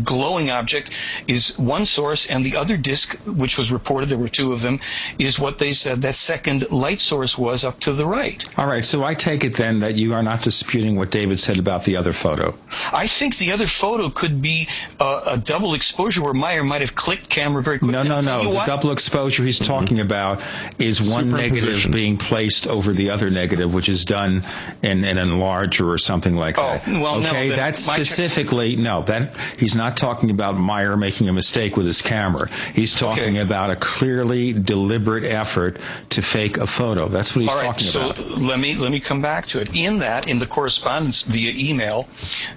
glowing object is one source and the other disk which was reported there were two of them is what they said that second light source was up to the right All right, so I take it then that you are not disputing what David said about the other photo. I think the other photo could be uh, a double exposure where Meier might have clicked camera very quickly. No, no, no. The what. double exposure he's talking about is one negative being placed over the other negative, which is done in, in an enlarger or something like Oh, that. well, okay, then that's check- specifically no. That he's not talking about Meier making a mistake with his camera. He's talking Okay. about a clearly deliberate effort to fake a photo. That's what he's All right, talking so about. let me let me come back to it. In that, in the correspondence via email,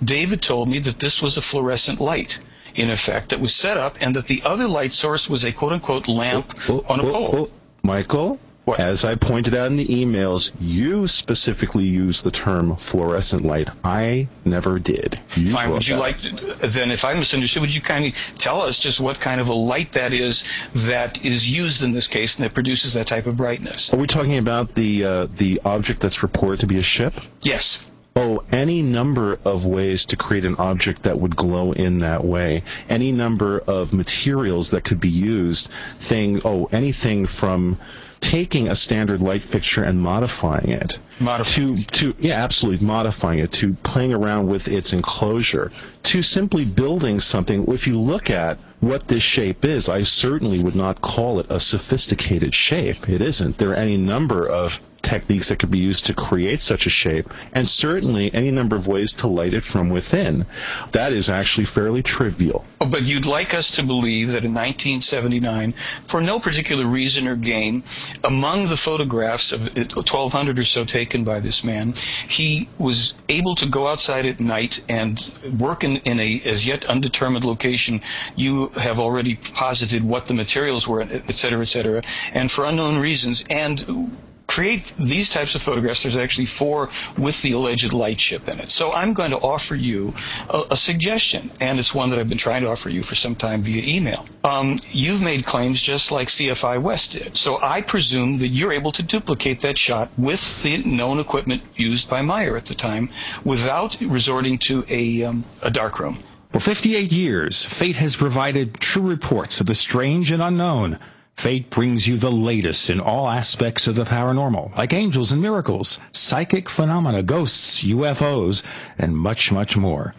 David told me that this was a fluorescent light, in effect, that was set up, and that the other light source was a quote unquote lamp Oh, on a oh, pole. oh, Michael, What? As I pointed out in the emails, you specifically used the term fluorescent light. I never did. You Fine. Would you that. like then, if I misunderstood, would you kindly tell us just what kind of a light that is that is used in this case and that produces that type of brightness? Are we talking about the uh, the object that's reported to be a ship? Yes. Oh, any number of ways to create an object that would glow in that way. Any number of materials that could be used. Thing, oh, anything from taking a standard light fixture and modifying it Modifying. to to yeah, absolutely modifying it to playing around with its enclosure to simply building something. If you look at what this shape is, I certainly would not call it a sophisticated shape. It isn't. There are any number of techniques that could be used to create such a shape, and certainly any number of ways to light it from within. That is actually fairly trivial. But you'd like us to believe that in 1979, for no particular reason or gain, among the photographs of 1,200 or so taken by this man, he was able to go outside at night and work in, in a as yet undetermined location. You have already posited what the materials were, et cetera, et cetera, and for unknown reasons, and create these types of photographs. There's actually four with the alleged light ship in it. So I'm going to offer you a, a suggestion, and it's one that I've been trying to offer you for some time via email. Um, you've made claims just like CFI West did. So I presume that you're able to duplicate that shot with the known equipment used by Meier at the time without resorting to a, um, a darkroom. For 58 years, Fate has provided true reports of the strange and unknown. Fate brings you the latest in all aspects of the paranormal, like angels and miracles, psychic phenomena, ghosts, UFOs, and much, much more.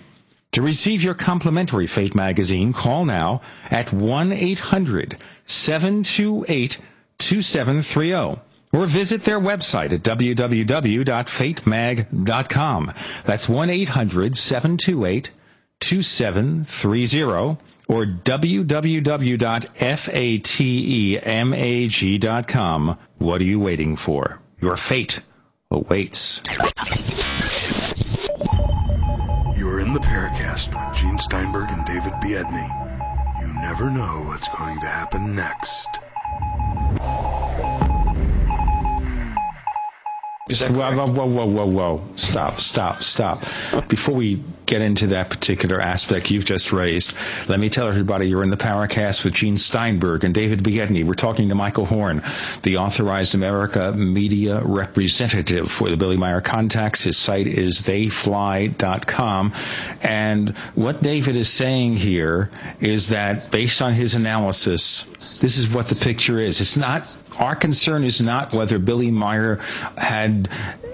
To receive your complimentary Fate magazine, call now at 1-800-728-2730 or visit their website at www.fatemag.com. That's 1-800-728-2730 or www.fatemag.com. What are you waiting for? Your fate awaits. You're in the Paracast with Gene Steinberg and David Biedny. You never know what's going to happen next. Is that Whoa, correct? whoa, whoa, whoa, whoa, whoa. Stop, stop, stop. Before we get into that particular aspect you've just raised, let me tell everybody you're in the Paracast with Gene Steinberg and David Biedny. We're talking to Michael Horn, the authorized America media representative for the Billy Meier contacts. His site is theyfly.com. And what David is saying here is that based on his analysis, this is what the picture is. It's not, our concern is not whether Billy Meier had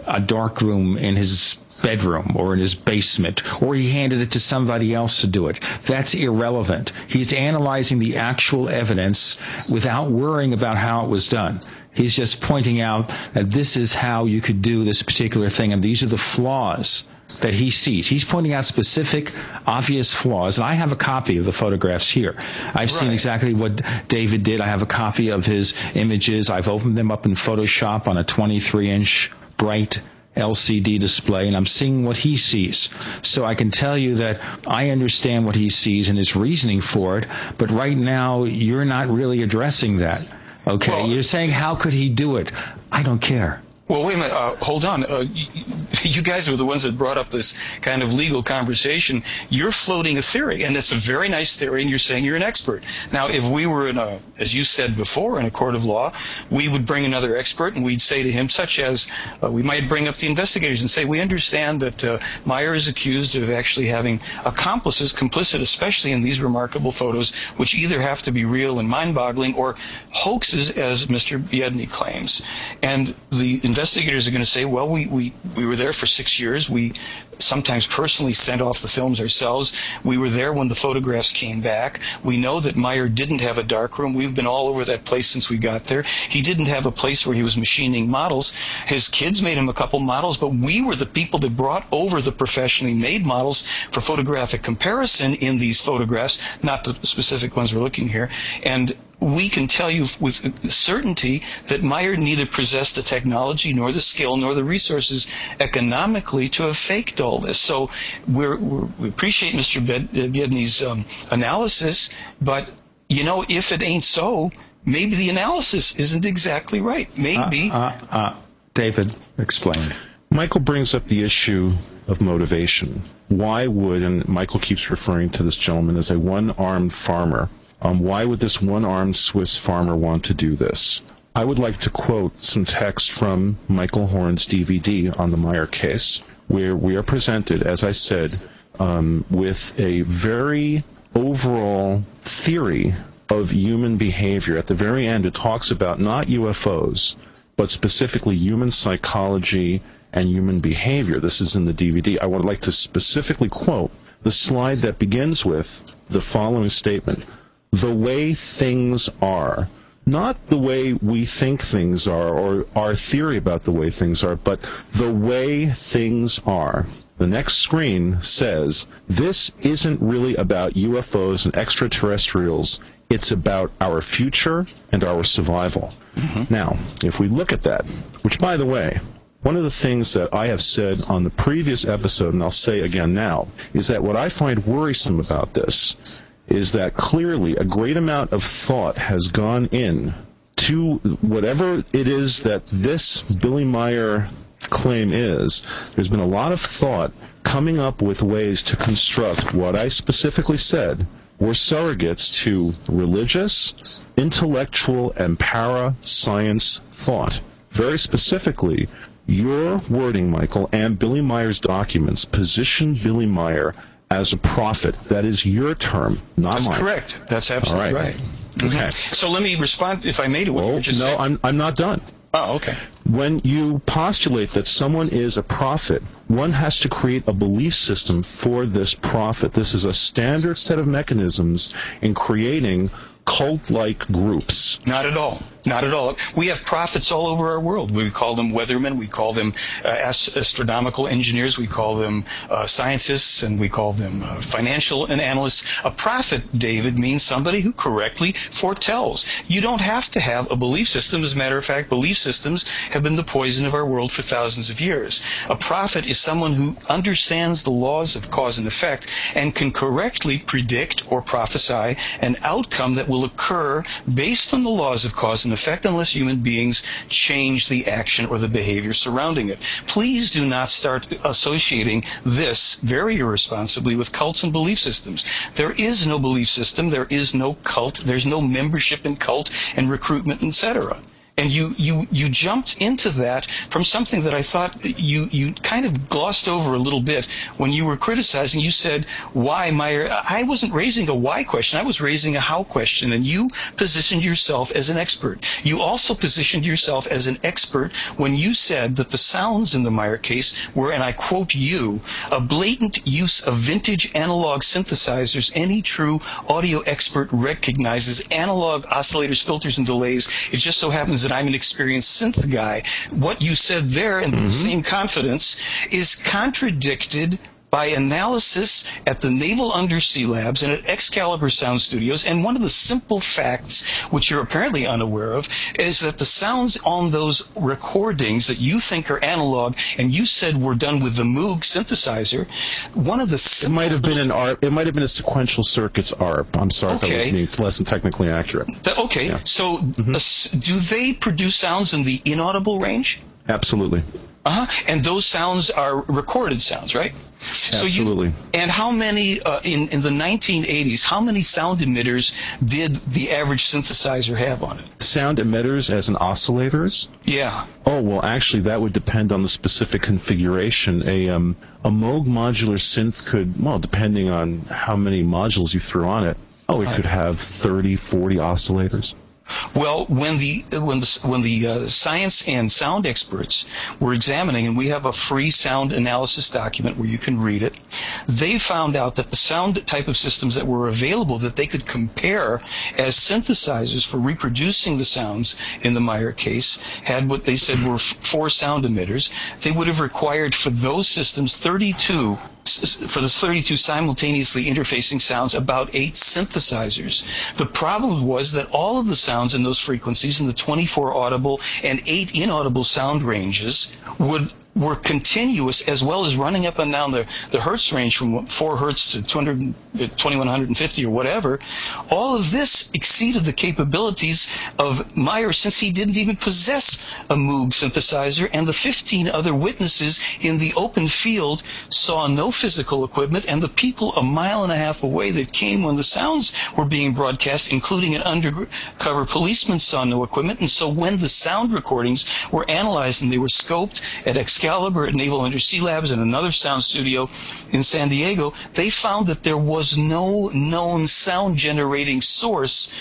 a dark room in his bedroom or in his basement or he handed it to somebody else to do it. That's irrelevant. He's analyzing the actual evidence without worrying about how it was done. He's just pointing out that this is how you could do this particular thing and these are the flaws that he sees. He's pointing out specific, obvious flaws. And I have a copy of the photographs here. I've seen exactly what David did. I have a copy of his images. I've opened them up in Photoshop on a 23 inch bright LCD display and I'm seeing what he sees. So I can tell you that I understand what he sees and his reasoning for it, but right now you're not really addressing that. Okay? Well- you're saying how could he do it? I don't care. Well, wait a minute. Uh, hold on. Uh, you guys were the ones that brought up this kind of legal conversation. You're floating a theory, and it's a very nice theory, and you're saying you're an expert. Now, if we were in a, as you said before, in a court of law, we would bring another expert, and we'd say to him, such as uh, we might bring up the investigators and say, we understand that uh, Meier is accused of actually having accomplices, complicit, especially in these remarkable photos, which either have to be real and mind-boggling or hoaxes, as Mr. Biedny claims. And the investigators are going to say, well, we, we, we were there for six years. We sometimes personally sent off the films ourselves. We were there when the photographs came back. We know that Meier didn't have a darkroom. We've been all over that place since we got there. He didn't have a place where he was machining models. His kids made him a couple models, but we were the people that brought over the professionally made models for photographic comparison in these photographs, not the specific ones we're looking here. And we can tell you with certainty that Meier neither possessed the technology nor the skill nor the resources economically to have faked all this. So we're, we're, we appreciate Mr. Bed- Biedny's um, analysis, but you know, if it ain't so, maybe the analysis isn't exactly right. Maybe. Uh, uh, uh, David, explain. Michael brings up the issue of motivation. Why would, and Michael keeps referring to this gentleman as a one armed farmer, um, why would this one armed Swiss farmer want to do this? I would like to quote some text from Michael Horn's DVD on the Meier case, where we are presented, as I said, um, with a very overall theory of human behavior. At the very end, it talks about not UFOs, but specifically human psychology and human behavior. This is in the DVD. I would like to specifically quote the slide that begins with the following statement The way things are. Not the way we think things are or our theory about the way things are, but the way things are. The next screen says, This isn't really about UFOs and extraterrestrials. It's about our future and our survival. Mm-hmm. Now, if we look at that, which by the way, one of the things that I have said on the previous episode, and I'll say again now, is that what I find worrisome about this is that clearly a great amount of thought has gone in to whatever it is that this Billy Meier claim is. There's been a lot of thought coming up with ways to construct what I specifically said were surrogates to religious, intellectual, and para science thought. Very specifically, your wording, Michael, and Billy Meier's documents position Billy Meier as a prophet. That is your term, not That's mine. correct. That's absolutely right. right. Mm-hmm. Okay. So let me respond, if I made it, what oh, you just No, said. I'm, I'm not done. Oh, okay. When you postulate that someone is a prophet, one has to create a belief system for this prophet. This is a standard set of mechanisms in creating cult-like groups. Not at all. Not at all. We have prophets all over our world. We call them weathermen. We call them uh, astronomical engineers. We call them uh, scientists, and we call them uh, financial analysts. A prophet, David, means somebody who correctly foretells. You don't have to have a belief system. As a matter of fact, belief systems have been the poison of our world for thousands of years. A prophet is someone who understands the laws of cause and effect and can correctly predict or prophesy an outcome that will occur based on the laws of cause and effect unless human beings change the action or the behavior surrounding it. Please do not start associating this very irresponsibly with cults and belief systems. There is no belief system, there is no cult, there's no membership in cult and recruitment, etc and you you you jumped into that from something that I thought you you kind of glossed over a little bit when you were criticizing. You said why Meier. I wasn't raising a why question. I was raising a how question, and you positioned yourself as an expert. You also positioned yourself as an expert when you said that the sounds in the Meier case were, and I quote you, a blatant use of vintage analog synthesizers. Any true audio expert recognizes analog oscillators, filters, and delays. It just so happens that I'm an experienced synth guy. What you said there in mm-hmm. the same confidence is contradicted by analysis at the Naval Undersea Labs and at Excalibur Sound Studios. And one of the simple facts, which you're apparently unaware of, is that the sounds on those recordings that you think are analog and you said were done with the Moog synthesizer, one of the it might have been an ARP. It might have been a sequential circuits ARP. I'm sorry okay. if that was me. less than technically accurate. okay, yeah. so mm-hmm. uh, do they produce sounds in the inaudible range? Absolutely. Uh-huh. And those sounds are recorded sounds, right? Absolutely. So you, and how many uh, in in the 1980s? How many sound emitters did the average synthesizer have on it? Sound emitters as in oscillators? Yeah. Oh well, actually, that would depend on the specific configuration. A um, a Moog modular synth could, well, depending on how many modules you threw on it. Oh, it could have 30, 40 oscillators. Well, when the when the when the uh, science and sound experts were examining, and we have a free sound analysis document where you can read it, they found out that the sound type of systems that were available that they could compare as synthesizers for reproducing the sounds in the Meier case had what they said were f- four sound emitters. They would have required for those systems 32 for the 32 simultaneously interfacing sounds about eight synthesizers. The problem was that all of the sounds in those frequencies in the 24 audible and eight inaudible sound ranges would were continuous as well as running up and down the, the hertz range from 4 hertz to 200, uh, 2150 or whatever, all of this exceeded the capabilities of Meier since he didn't even possess a Moog synthesizer, and the 15 other witnesses in the open field saw no physical equipment, and the people a mile and a half away that came when the sounds were being broadcast, including an undercover policeman, saw no equipment. And so when the sound recordings were analyzed and they were scoped at Excalibur at Naval Undersea Labs and another sound studio in San Diego, they found that there was no known sound generating source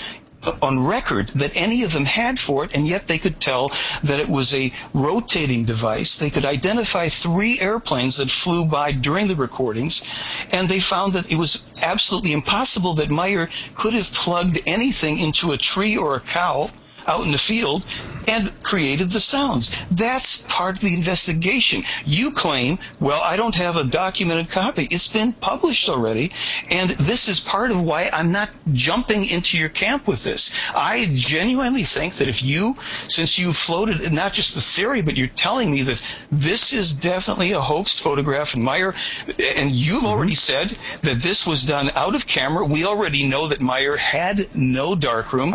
on record that any of them had for it, and yet they could tell that it was a rotating device. They could identify three airplanes that flew by during the recordings, and they found that it was absolutely impossible that Meier could have plugged anything into a tree or a cow out in the field and created the sounds. That's part of the investigation. You claim, well, I don't have a documented copy. It's been published already, and this is part of why I'm not jumping into your camp with this. I genuinely think that if you, since you floated not just the theory, but you're telling me that this is definitely a hoaxed photograph, and Meier, and you've mm-hmm. already said that this was done out of camera. We already know that Meier had no darkroom.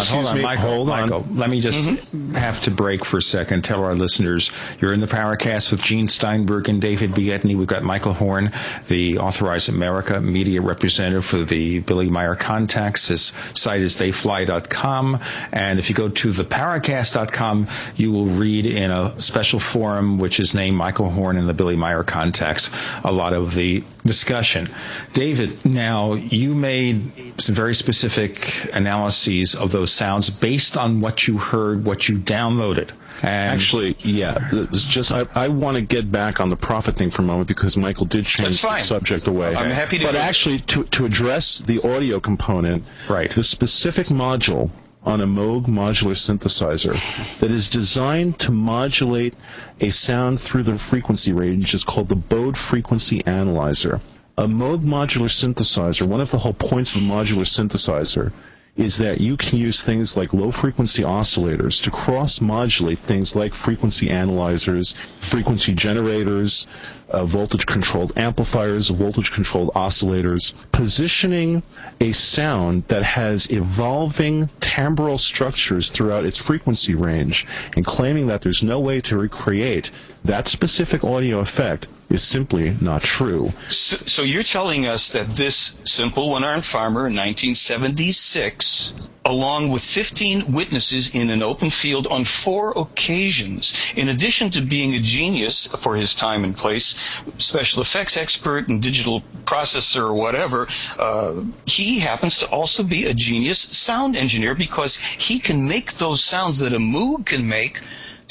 Excuse hold on, me, Michael. hold on. Michael, let me just mm-hmm. have to break for a second. Tell our listeners you're in the Paracast with Gene Steinberg and David Biedny. We've got Michael Horn, the Authorized America media representative for the Billy Meier contacts. His site is theyfly.com, and if you go to theparacast.com, you will read in a special forum which is named Michael Horn and the Billy Meier contacts a lot of the discussion. David, now you made some very specific analyses of those sounds based on what you heard, what you downloaded. And Actually, yeah. It's just I, I want to get back on the prophet thing for a moment because Michael did change the subject away. I'm happy to But actually, to to address the audio component, Right. the specific module on a Moog modular synthesizer that is designed to modulate a sound through the frequency range is called the Bode Frequency Analyzer. A Moog modular synthesizer, one of the whole points of a modular synthesizer is that you can use things like low frequency oscillators to cross modulate things like frequency analyzers, frequency generators, uh, voltage controlled amplifiers, voltage controlled oscillators, positioning a sound that has evolving timbral structures throughout its frequency range and claiming that there's no way to recreate that specific audio effect is simply not true. So, so you're telling us that this simple one-armed farmer in 1976, along with 15 witnesses in an open field on four occasions, in addition to being a genius for his time and place, special effects expert and digital processor or whatever, uh, he happens to also be a genius sound engineer because he can make those sounds that a Moog can make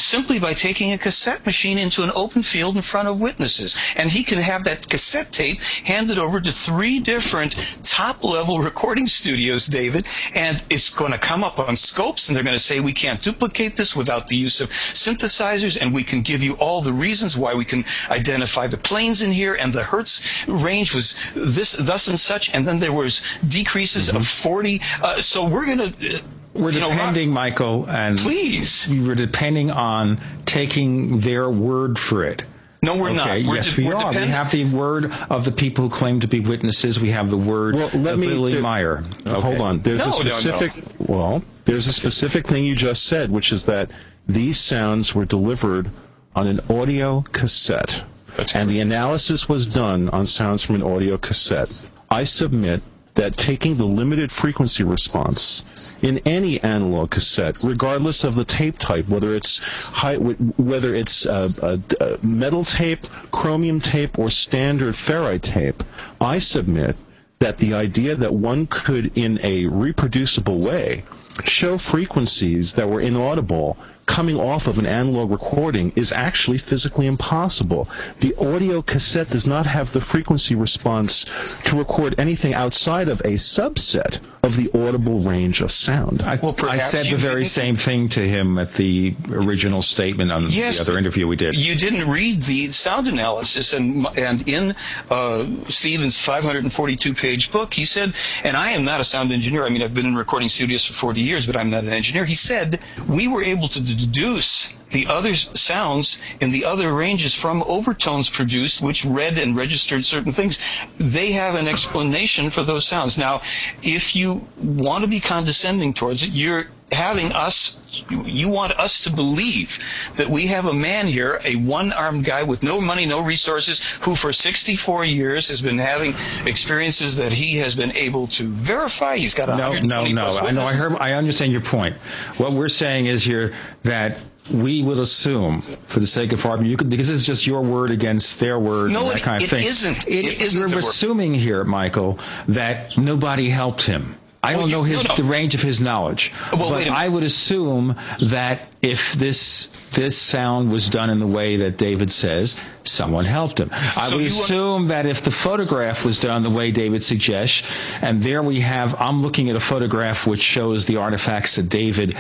simply by taking a cassette machine into an open field in front of witnesses. And he can have that cassette tape handed over to three different top level recording studios, David, and it's going to come up on scopes and they're going to say we can't duplicate this without the use of synthesizers and we can give you all the reasons why we can identify the planes in here and the hertz range was this, thus and such, and then there was decreases of 40. Uh, so we're going to we're you know, depending, Michael, and Please. we were depending on taking their word for it. No, we're okay, not. We're yes, de- we we're are. depend- we have the word of the people who claim to be witnesses. We have the word Well, let of me- Billy there- Meier. Uh, Hold on. There's No, a no, no. specific. Well, there's a specific thing you just said, which is that these sounds were delivered on an audio cassette, That's and the analysis was done on sounds from an audio cassette. I submit that taking the limited frequency response in any analog cassette, regardless of the tape type, whether it's high, whether it's uh, a, a metal tape, chromium tape, or standard ferrite tape, I submit that the idea that one could, in a reproducible way, show frequencies that were inaudible coming off of an analog recording is actually physically impossible. The audio cassette does not have the frequency response to record anything outside of a subset of the audible range of sound. I, well, I said the very same thing to him at the original statement on yes, the other interview we did. You didn't read the sound analysis, and and in uh, Stevens' 542-page book, he said, and I am not a sound engineer. I mean, I've been in recording studios for 40 years, but I'm not an engineer. He said we were able to deduce the other sounds in the other ranges from overtones produced, which read and registered certain things. They have an explanation for those sounds. Now, if you want to be condescending towards it, you're having us you want us to believe that we have a man here, a one-armed guy with no money, no resources, who for 64 years has been having experiences that he has been able to verify. He's got no, no, no. I know. I heard. I understand your point. What we're saying is here that we will assume, for the sake of argument, you could, because it's just your word against their word no, and that it, kind of it thing. Isn't. It, it isn't. You're assuming here, Michael, that nobody helped him. I don't know his no, no. the range of his knowledge, well, but I would assume that if this this sound was done in the way that David says, someone helped him. I so would assume that if the photograph was done the way David suggests, and there we have, I'm looking at a photograph which shows the artifacts that David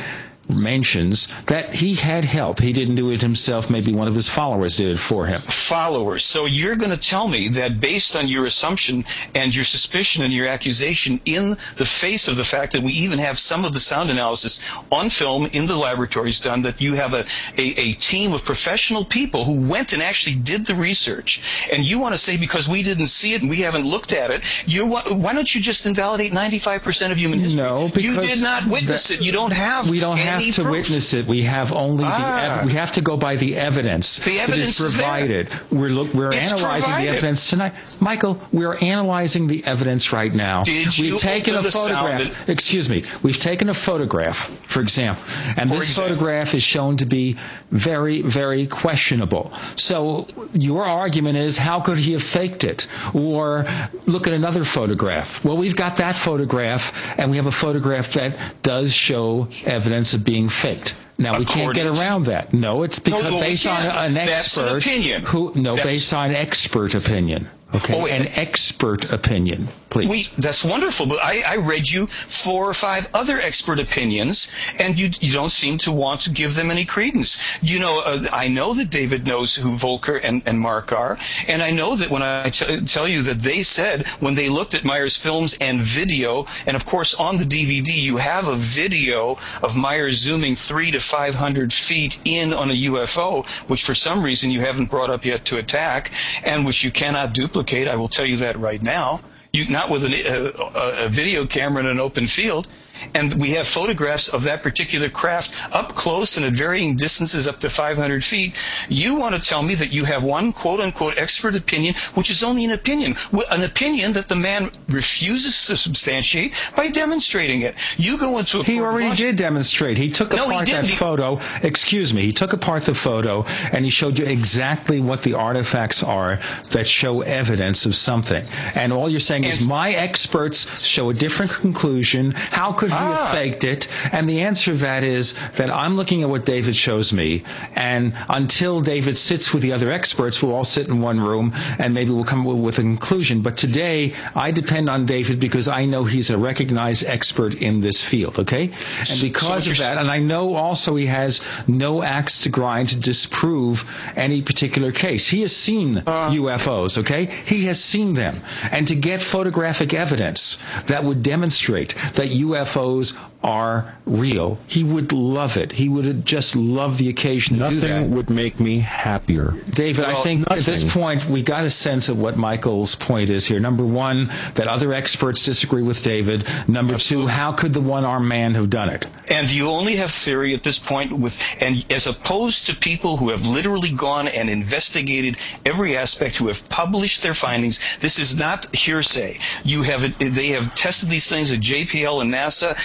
mentions that he had help. He didn't do it himself. Maybe one of his followers did it for him. Followers. So you're going to tell me that based on your assumption and your suspicion and your accusation in the face of the fact that we even have some of the sound analysis on film in the laboratories done, that you have a, a, a team of professional people who went and actually did the research. And you want to say because we didn't see it and we haven't looked at it, you why don't you just invalidate 95% of human history? No, because you did not witness that, it. You don't have we don't have to proof. witness it. We have only ah. the ev- we have to go by the evidence, the evidence that is provided. Is we're look, we're it's analyzing provided. the evidence tonight, Michael. We're analyzing the evidence right now. Did we've taken a photograph. Sound? Excuse me. We've taken a photograph, for example, and for this example. photograph is shown to be very, very questionable. So your argument is, how could he have faked it? Or look at another photograph. Well, we've got that photograph, and we have a photograph that does show evidence of being faked. Now we can't get around that. No, it's because no, based on an expert an opinion. who no That's, based on expert opinion. Okay, oh, an expert opinion, please. We, that's wonderful, but I, I, read you four or five other expert opinions, and you, you don't seem to want to give them any credence. You know, uh, I know that David knows who Volker and, and Mark are, and I know that when I t- tell you that they said when they looked at Meier's films and video, and of course on the DVD you have a video of Meier's zooming three to 500 feet in on a UFO, which for some reason you haven't brought up yet to attack, and which you cannot duplicate. I will tell you that right now. You, not with an, uh, a, a video camera in an open field. And we have photographs of that particular craft up close and at varying distances up to 500 feet. You want to tell me that you have one quote unquote expert opinion, which is only an opinion, an opinion that the man refuses to substantiate by demonstrating it. You go into a he already did demonstrate. He took no, apart he that he, photo. Excuse me. He took apart the photo and he showed you exactly what the artifacts are that show evidence of something. And all you're saying is my experts show a different conclusion. How could he ah. have faked it? And the answer to that is that I'm looking at what David shows me, and until David sits with the other experts, we'll all sit in one room, and maybe we'll come with a conclusion. But today, I depend on David because I know he's a recognized expert in this field. Okay, and because so of that, and I know also he has no axe to grind to disprove any particular case. He has seen uh. UFOs. Okay, he has seen them, and to get photographic evidence that would demonstrate that UFOs foes are real. He would love it. He would just love the occasion to Nothing do that. would make me happier. David, Well, I think nothing. at this point we got a sense of what Michael's point is here. Number one, that other experts disagree with David. Number two, how could the one-armed man have done it? And you only have theory at this point with, and as opposed to people who have literally gone and investigated every aspect, who have published their findings. This is not hearsay. You have, they have tested these things at JPL and NASA.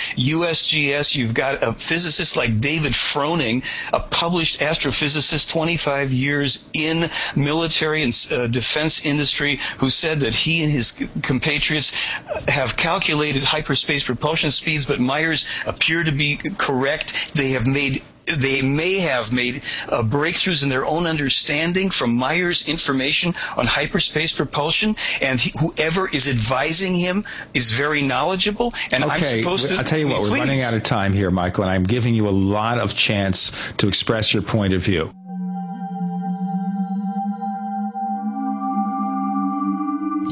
USGS. You've got a physicist like David Froning, a published astrophysicist, 25 years in military and uh, defense industry, who said that he and his compatriots have calculated hyperspace propulsion speeds, but Meier's appear to be correct. They have made they may have made uh, breakthroughs in their own understanding from Meier's information on hyperspace propulsion, and he, whoever is advising him is very knowledgeable. And okay. I'm supposed to. I'll tell you what, please. we're running out of time here, Michael, and I'm giving you a lot of chance to express your point of view.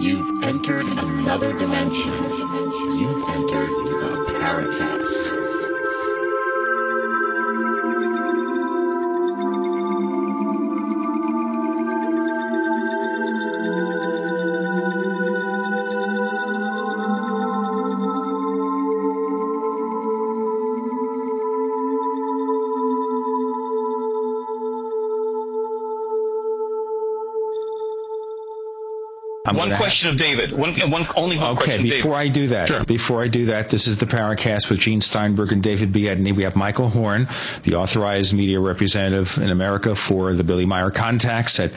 You've entered another dimension. You've entered the Paracast. I'm one question of David. One, one only one Okay, question. Okay, before David. I do that, Sure. before I do that, this is the Paracast with Gene Steinberg and David Biedny. We have Michael Horn, the authorized media representative in America for the Billy Meier contacts at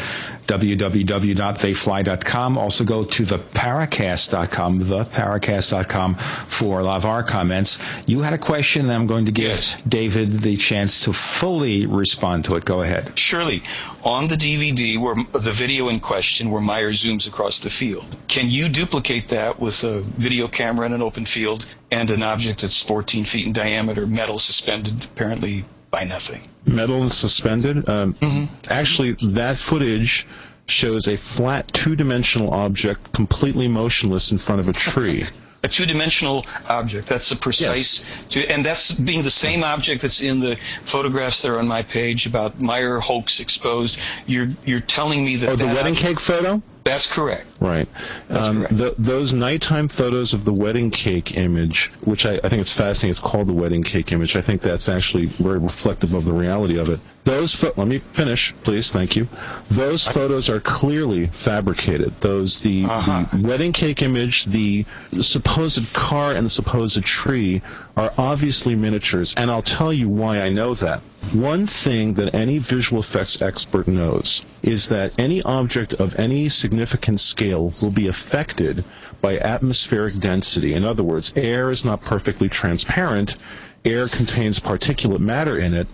www.theyfly.com. Also go to the Paracast.com, theparacast.com for a lot of our comments. You had a question, I'm going to give Yes. David the chance to fully respond to it. Go ahead. Surely, on the DVD, where the video in question, where Meier zooms across the field, can you duplicate that with a video camera in an open field and an object that's 14 feet in diameter, metal suspended apparently by nothing? metal and suspended. Um, Actually, that footage shows a flat two-dimensional object completely motionless in front of a tree. A two-dimensional object. That's a precise, two, and that's being the same object that's in the photographs that are on my page about Meier hoax exposed. You're you're telling me that oh, the that wedding object- cake photo? That's correct. Right. That's Um, correct. th- those nighttime photos of the wedding cake image, which I, I think it's fascinating, it's called the wedding cake image. I think that's actually very reflective of the reality of it. Those pho- let me finish, please. Thank you. Those photos are clearly fabricated. Those the, Uh-huh. the wedding cake image, the supposed car, and the supposed tree are obviously miniatures, and I'll tell you why I know that. One thing that any visual effects expert knows is that any object of any significant scale will be affected by atmospheric density. In other words, air is not perfectly transparent. Air contains particulate matter in it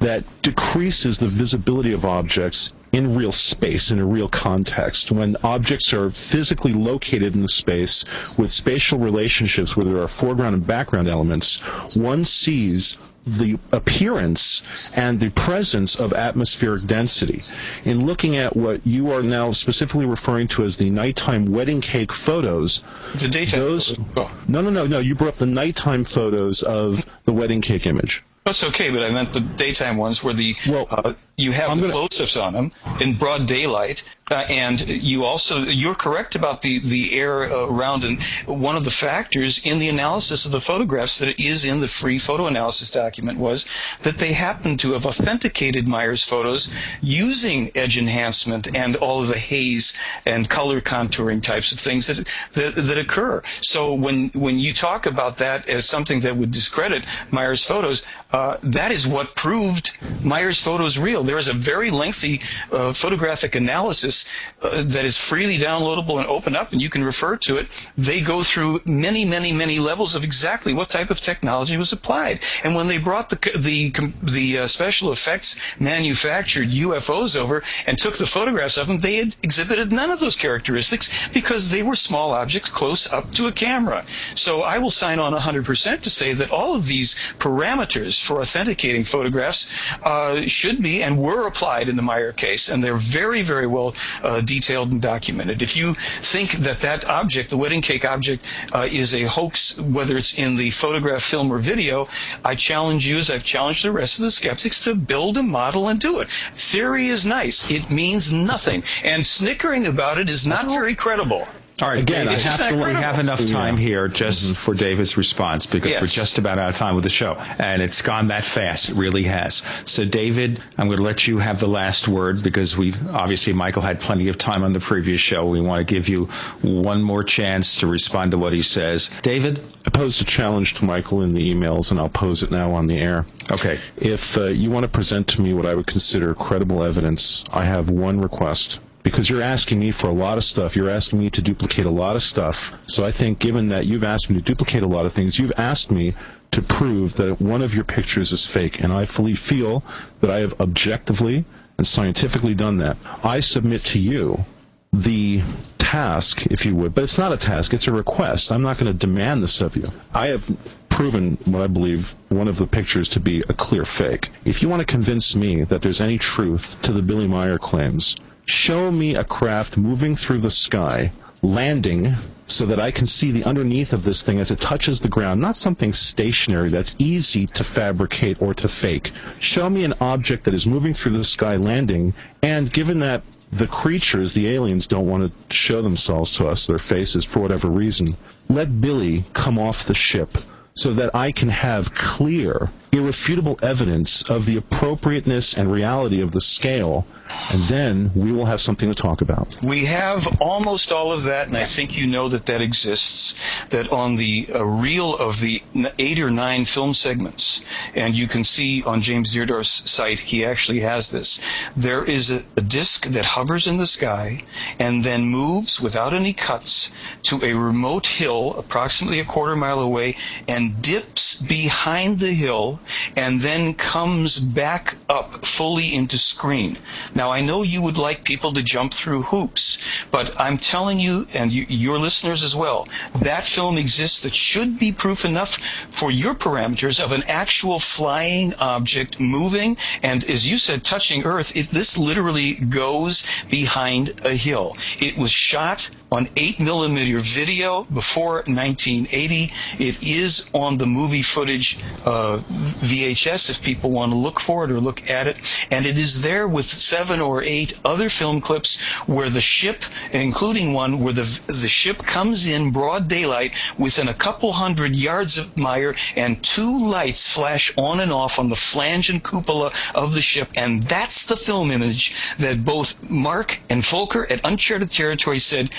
that decreases the visibility of objects in real space, in a real context. When objects are physically located in the space with spatial relationships where there are foreground and background elements, one sees the appearance and the presence of atmospheric density. In looking at what you are now specifically referring to as the nighttime wedding cake photos, The daytime. those Oh, no no no no you brought up the nighttime photos of the wedding cake image. That's okay, but I meant the daytime ones where the Well, uh, you have I'm the gonna- close-ups on them in broad daylight, uh, and you also you're correct about the the air uh, around. And one of the factors in the analysis of the photographs that is in the free photo analysis document was that they happened to have authenticated Meier's photos using edge enhancement and all of the haze and color contouring types of things that that, that occur. So when when you talk about that as something that would discredit Meier's photos, uh, that is what proved Meier's photos real. There is a very lengthy uh, photographic analysis uh, that is freely downloadable and open up, and you can refer to it. They go through many, many, many levels of exactly what type of technology was applied. And when they brought the the the uh, special effects manufactured UFOs over and took the photographs of them, they had exhibited none of those characteristics because they were small objects close up to a camera. So I will sign on 100% to say that all of these parameters for authenticating photographs uh, should be and were applied in the Meier case, and they're very, very well uh, detailed and documented. If you think that that object, the wedding cake object, uh, is a hoax, whether it's in the photograph, film, or video, I challenge you, as I've challenged the rest of the skeptics, to build a model and do it. Theory is nice. It means nothing. And snickering about it is not very credible. All right, Again, David, I have to- we have enough time Yeah. here just for David's response because Yes. we're just about out of time with the show, and it's gone that fast. It really has. So, David, I'm going to let you have the last word because we obviously Michael had plenty of time on the previous show. We want to give you one more chance to respond to what he says. David, I posed a challenge to Michael in the emails, and I'll pose it now on the air. okay. If uh, you want to present to me what I would consider credible evidence, I have one request. Because you're asking me for a lot of stuff. You're asking me to duplicate a lot of stuff. So I think given that you've asked me to duplicate a lot of things, you've asked me to prove that one of your pictures is fake. And I fully feel that I have objectively and scientifically done that. I submit to you the task, if you would, but it's not a task, it's a request. I'm not going to demand this of you. I have proven what I believe one of the pictures to be a clear fake. If you want to convince me that there's any truth to the Billy Meier claims, show me a craft moving through the sky, landing so that I can see the underneath of this thing as it touches the ground, not something stationary that's easy to fabricate or to fake. Show me an object that is moving through the sky landing, and given that the creatures, the aliens, don't want to show themselves to us, their faces, for whatever reason, let Billy come off the ship so that I can have clear, irrefutable evidence of the appropriateness and reality of the scale, and then we will have something to talk about. We have almost all of that, and I think you know that that exists. That on the uh, reel of the eight or nine film segments, and you can see on James Deardorff's site, he actually has this. There is a, a disc that hovers in the sky and then moves without any cuts to a remote hill, approximately a quarter mile away, and dips behind the hill, and then comes back up fully into screen. Now, I know you would like people to jump through hoops, but I'm telling you, and you, your listeners as well, that film exists that should be proof enough for your parameters of an actual flying object moving, and as you said, touching Earth. It, this literally goes behind a hill. It was shot on 8 millimeter video before 1980. It is on the movie footage uh, VHS if people want to look for it or look at it. And it is there with seven or eight other film clips where the ship, including one where the, the ship comes in broad daylight within a couple hundred yards of Meier and two lights flash on and off on the flange and cupola of the ship. And that's the film image that both Mark and Volker at Uncharted Territory said,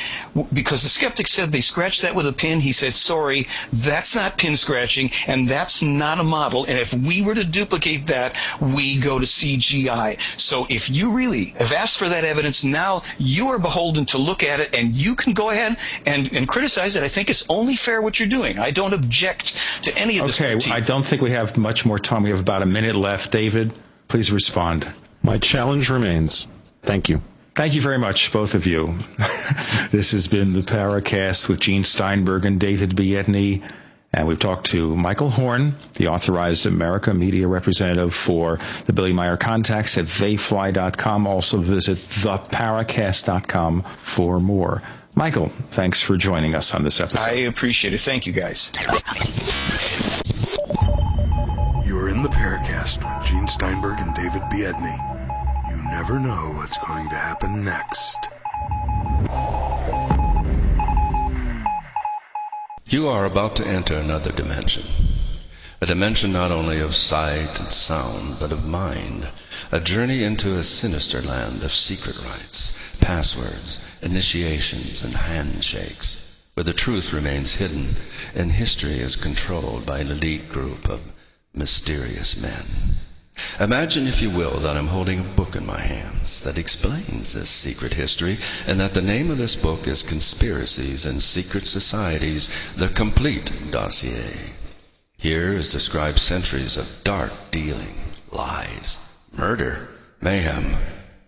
because the skeptic said they scratched that with a pin, he said, sorry, that's not pin scratching and that's not a model. And if we were to duplicate that, we go to CGI. So if you really have asked for that evidence, now you are beholden to look at it and you can go ahead and, and criticize it. I think it's only fair what you're doing. I don't object to any of this. Okay, critique. I don't think we have much more time. We have about a minute left. David, please respond. My challenge remains. Thank you. Thank you very much, both of you. this has been the Paracast with Gene Steinberg and David Biedny. And we've talked to Michael Horn, the authorized America media representative for the Billy Meier contacts at theyfly.com. Also visit theparacast.com for more. Michael, thanks for joining us on this episode. I appreciate it. Thank you, guys. You're in the Paracast with Gene Steinberg and David Biedny. You never know what's going to happen next. You are about to enter another dimension. A dimension not only of sight and sound, but of mind. A journey into a sinister land of secret rites, passwords, initiations, and handshakes, where the truth remains hidden and history is controlled by an elite group of mysterious men. Imagine, if you will, that I'm holding a book in my hands that explains this secret history, and that the name of this book is Conspiracies and Secret Societies, the Complete Dossier. Here is described centuries of dark dealing, lies, murder, mayhem,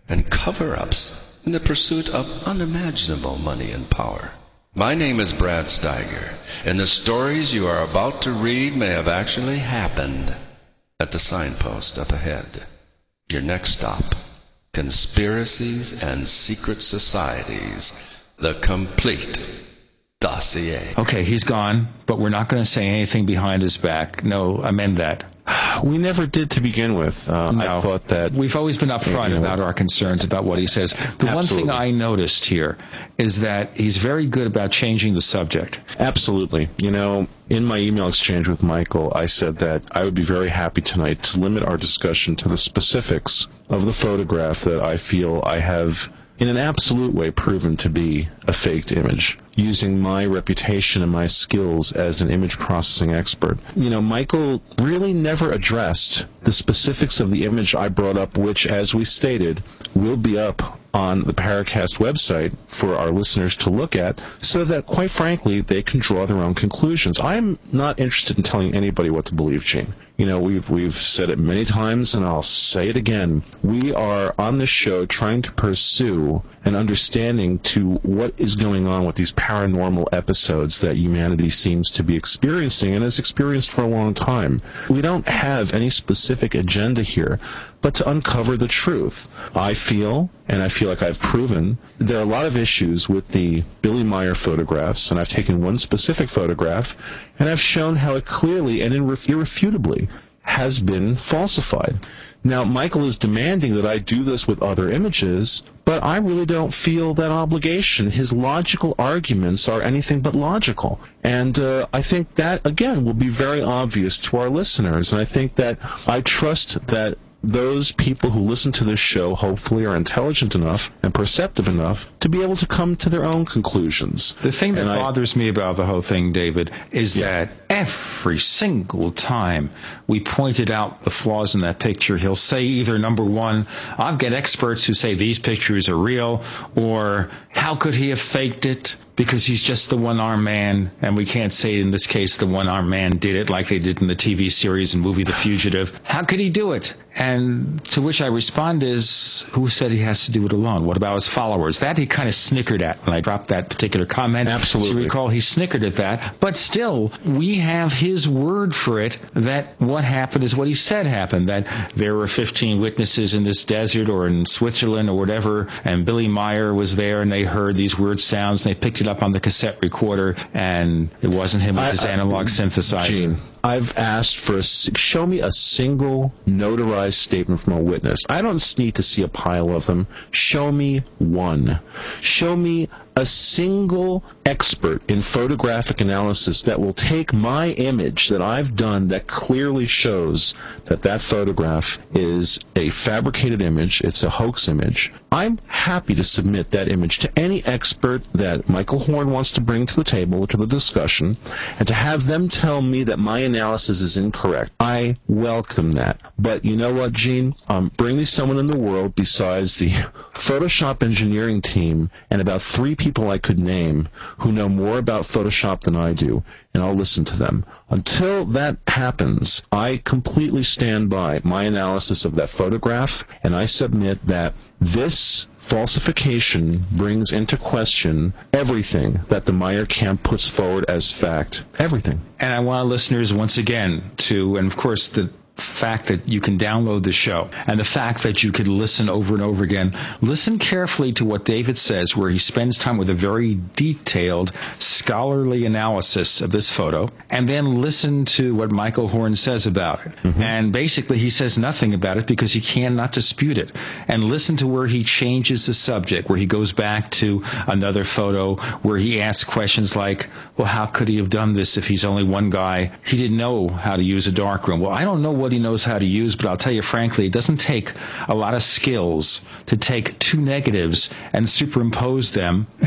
and cover-ups in the pursuit of unimaginable money and power. My name is Brad Steiger, and the stories you are about to read may have actually happened at the signpost up ahead. Your next stop Conspiracies and Secret Societies, the complete dossier. Okay, he's gone, but we're not going to say anything behind his back. No, amend that. We never did to begin with. Uh, No. I thought that We've always been upfront You know. about our concerns about what he says. The one thing I noticed here is that he's very good about changing the subject. Absolutely. You know, in my email exchange with Michael, I said that I would be very happy tonight to limit our discussion to the specifics of the photograph that I feel I have, in an absolute way, proven to be a faked image, using my reputation and my skills as an image processing expert. You know, Michael really never addressed the specifics of the image I brought up, which, as we stated, will be up on the Paracast website for our listeners to look at so that, quite frankly, they can draw their own conclusions. I'm not interested in telling anybody what to believe, Gene. You know, we've, we've said it many times and I'll say it again. We are on this show trying to pursue an understanding to what is going on with these paranormal episodes that humanity seems to be experiencing and has experienced for a long time. We don't have any specific agenda here, but to uncover the truth. I feel, and I feel like I've proven, there are a lot of issues with the Billy Meier photographs, and I've taken one specific photograph, and I've shown how it clearly and irrefutably has been falsified. Now, Michael is demanding that I do this with other images, but I really don't feel that obligation. His logical arguments are anything but logical. And uh, I think that, again, will be very obvious to our listeners. And I think that I trust that those people who listen to this show hopefully are intelligent enough and perceptive enough to be able to come to their own conclusions. The thing that And I- bothers me about the whole thing, David, is that every single time we pointed out the flaws in that picture, he'll say either number one, I've got experts who say these pictures are real, or how could he have faked it? Because he's just the one armed man, and we can't say in this case the one armed man did it like they did in the TV series and movie The Fugitive. How could he do it? And to which I respond is, who said he has to do it alone? What about his followers? That he kind of snickered at when I dropped that particular comment. Absolutely. So you recall he snickered at that. But still, we have his word for it that what happened is what he said happened, that there were 15 witnesses in this desert or in Switzerland or whatever, and Billy Meier was there and they heard these weird sounds and they picked it up on the cassette recorder and it wasn't him with his I- analog synthesizer. Gene, I've asked for a show me a single notarized statement from a witness. I don't need to see a pile of them. Show me one. Show me a single expert in photographic analysis that will take my image that I've done that clearly shows that that photograph is a fabricated image, it's a hoax image. I'm happy to submit that image to any expert that Michael Horn wants to bring to the table, to the discussion, and to have them tell me that my analysis is incorrect. I welcome that. But you know what, Gene? Um, bring me someone in the world besides the Photoshop engineering team and about three people I could name who know more about Photoshop than I do, and I'll listen to them. Until that happens, I completely stand by my analysis of that photograph, and I submit that this falsification brings into question everything that the Meier camp puts forward as fact. Everything. And I want listeners once again to, and of course, the fact that you can download the show and the fact that you can listen over and over again. Listen carefully to what David says, where he spends time with a very detailed scholarly analysis of this photo, and then listen to what Michael Horn says about it. Mm-hmm. And basically, he says nothing about it because he cannot dispute it. And listen to where he changes the subject, where he goes back to another photo, where he asks questions like, well, how could he have done this if he's only one guy? He didn't know how to use a darkroom. Well, I don't know what he knows how to use, but I'll tell you frankly, it doesn't take a lot of skills to take two negatives and superimpose them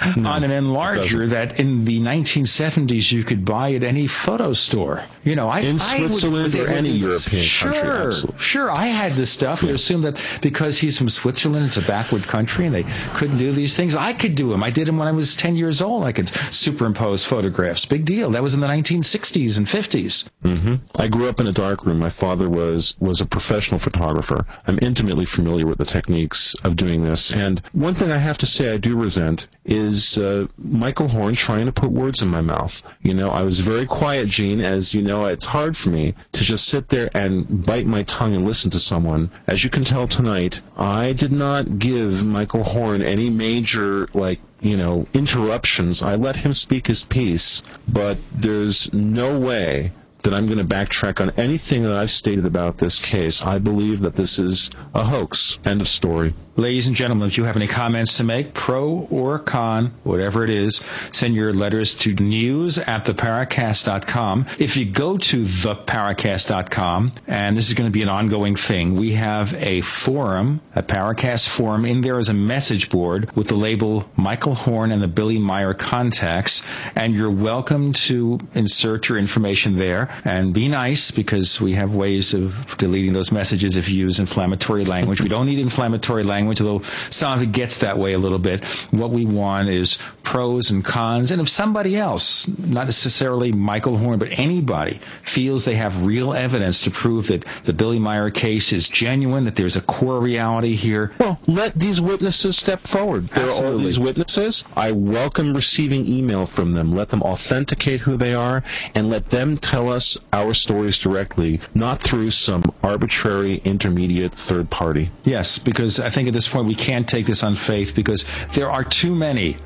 on an enlarger that in the 1970s you could buy at any photo store. You know, I In I Switzerland was or any. European sure, country, absolutely. Sure, I had this stuff. We assumed that because he's from Switzerland, it's a backward country, and they couldn't do these things. I could do them. I did them when I was 10 years old. I could superimpose photographs. Big deal. That was in the 1960s and 50s. hmm I grew up in a dark room. My father was was a professional photographer. I'm intimately familiar with the techniques of doing this. And one thing I have to say I do resent is uh, Michael Horn trying to put words in my mouth. You know, I was very quiet, Gene. As you know, it's hard for me to just sit there and bite my tongue and listen to someone. As you can tell tonight, I did not give Michael Horn any major like you know, interruptions. I let him speak his piece, but there's no way that I'm going to backtrack on anything that I've stated about this case. I believe that this is a hoax. End of story. Ladies and gentlemen, if you have any comments to make, pro or con, whatever it is, send your letters to news at theparacast.com. If you go to theparacast.com, and this is going to be an ongoing thing, we have a forum, a Paracast forum. In there is a message board with the label Michael Horn and the Billy Meier contacts, and you're welcome to insert your information there and be nice because we have ways of deleting those messages if you use inflammatory language. We don't need inflammatory language, although some of it gets that way a little bit. What we want is pros and cons, and if somebody else, not necessarily Michael Horn, but anybody feels they have real evidence to prove that the Billy Meier case is genuine, that there's a core reality here. Well, let these witnesses step forward. There Absolutely. are all these witnesses. I welcome receiving email from them. Let them authenticate who they are and let them tell us our stories directly, not through some arbitrary intermediate third party. Yes, because I think at this point we can't take this on faith because there are too many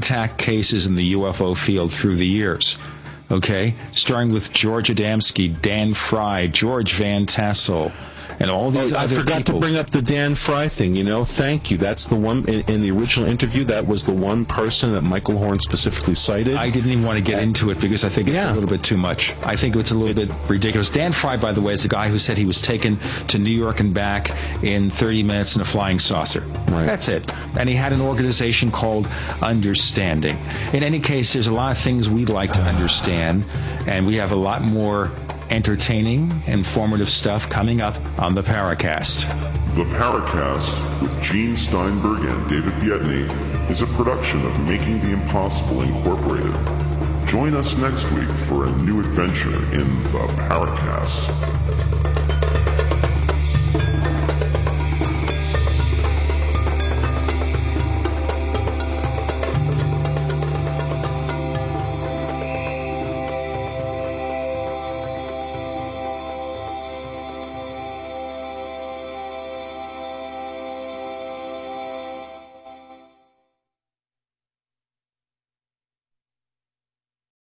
contact cases in the UFO field through the years. Okay? Starting with George Adamski, Dan Fry, George Van Tassel, and all these Oh, I forgot people. to bring up the Dan Fry thing. You know, thank you. That's the one in, in the original interview. That was the one person that Michael Horn specifically cited. I didn't even want to get into it because I think it's a little bit too much. I think it's a little bit ridiculous. Dan Fry, by the way, is the guy who said he was taken to New York and back in 30 minutes in a flying saucer. That's it. And he had an organization called Understanding. In any case, there's a lot of things we'd like to ah. understand, and we have a lot more entertaining, informative stuff coming up on the Paracast. The Paracast with Gene Steinberg and David Biedny is a production of Making the Impossible Incorporated. Join us next week for a new adventure in the Paracast.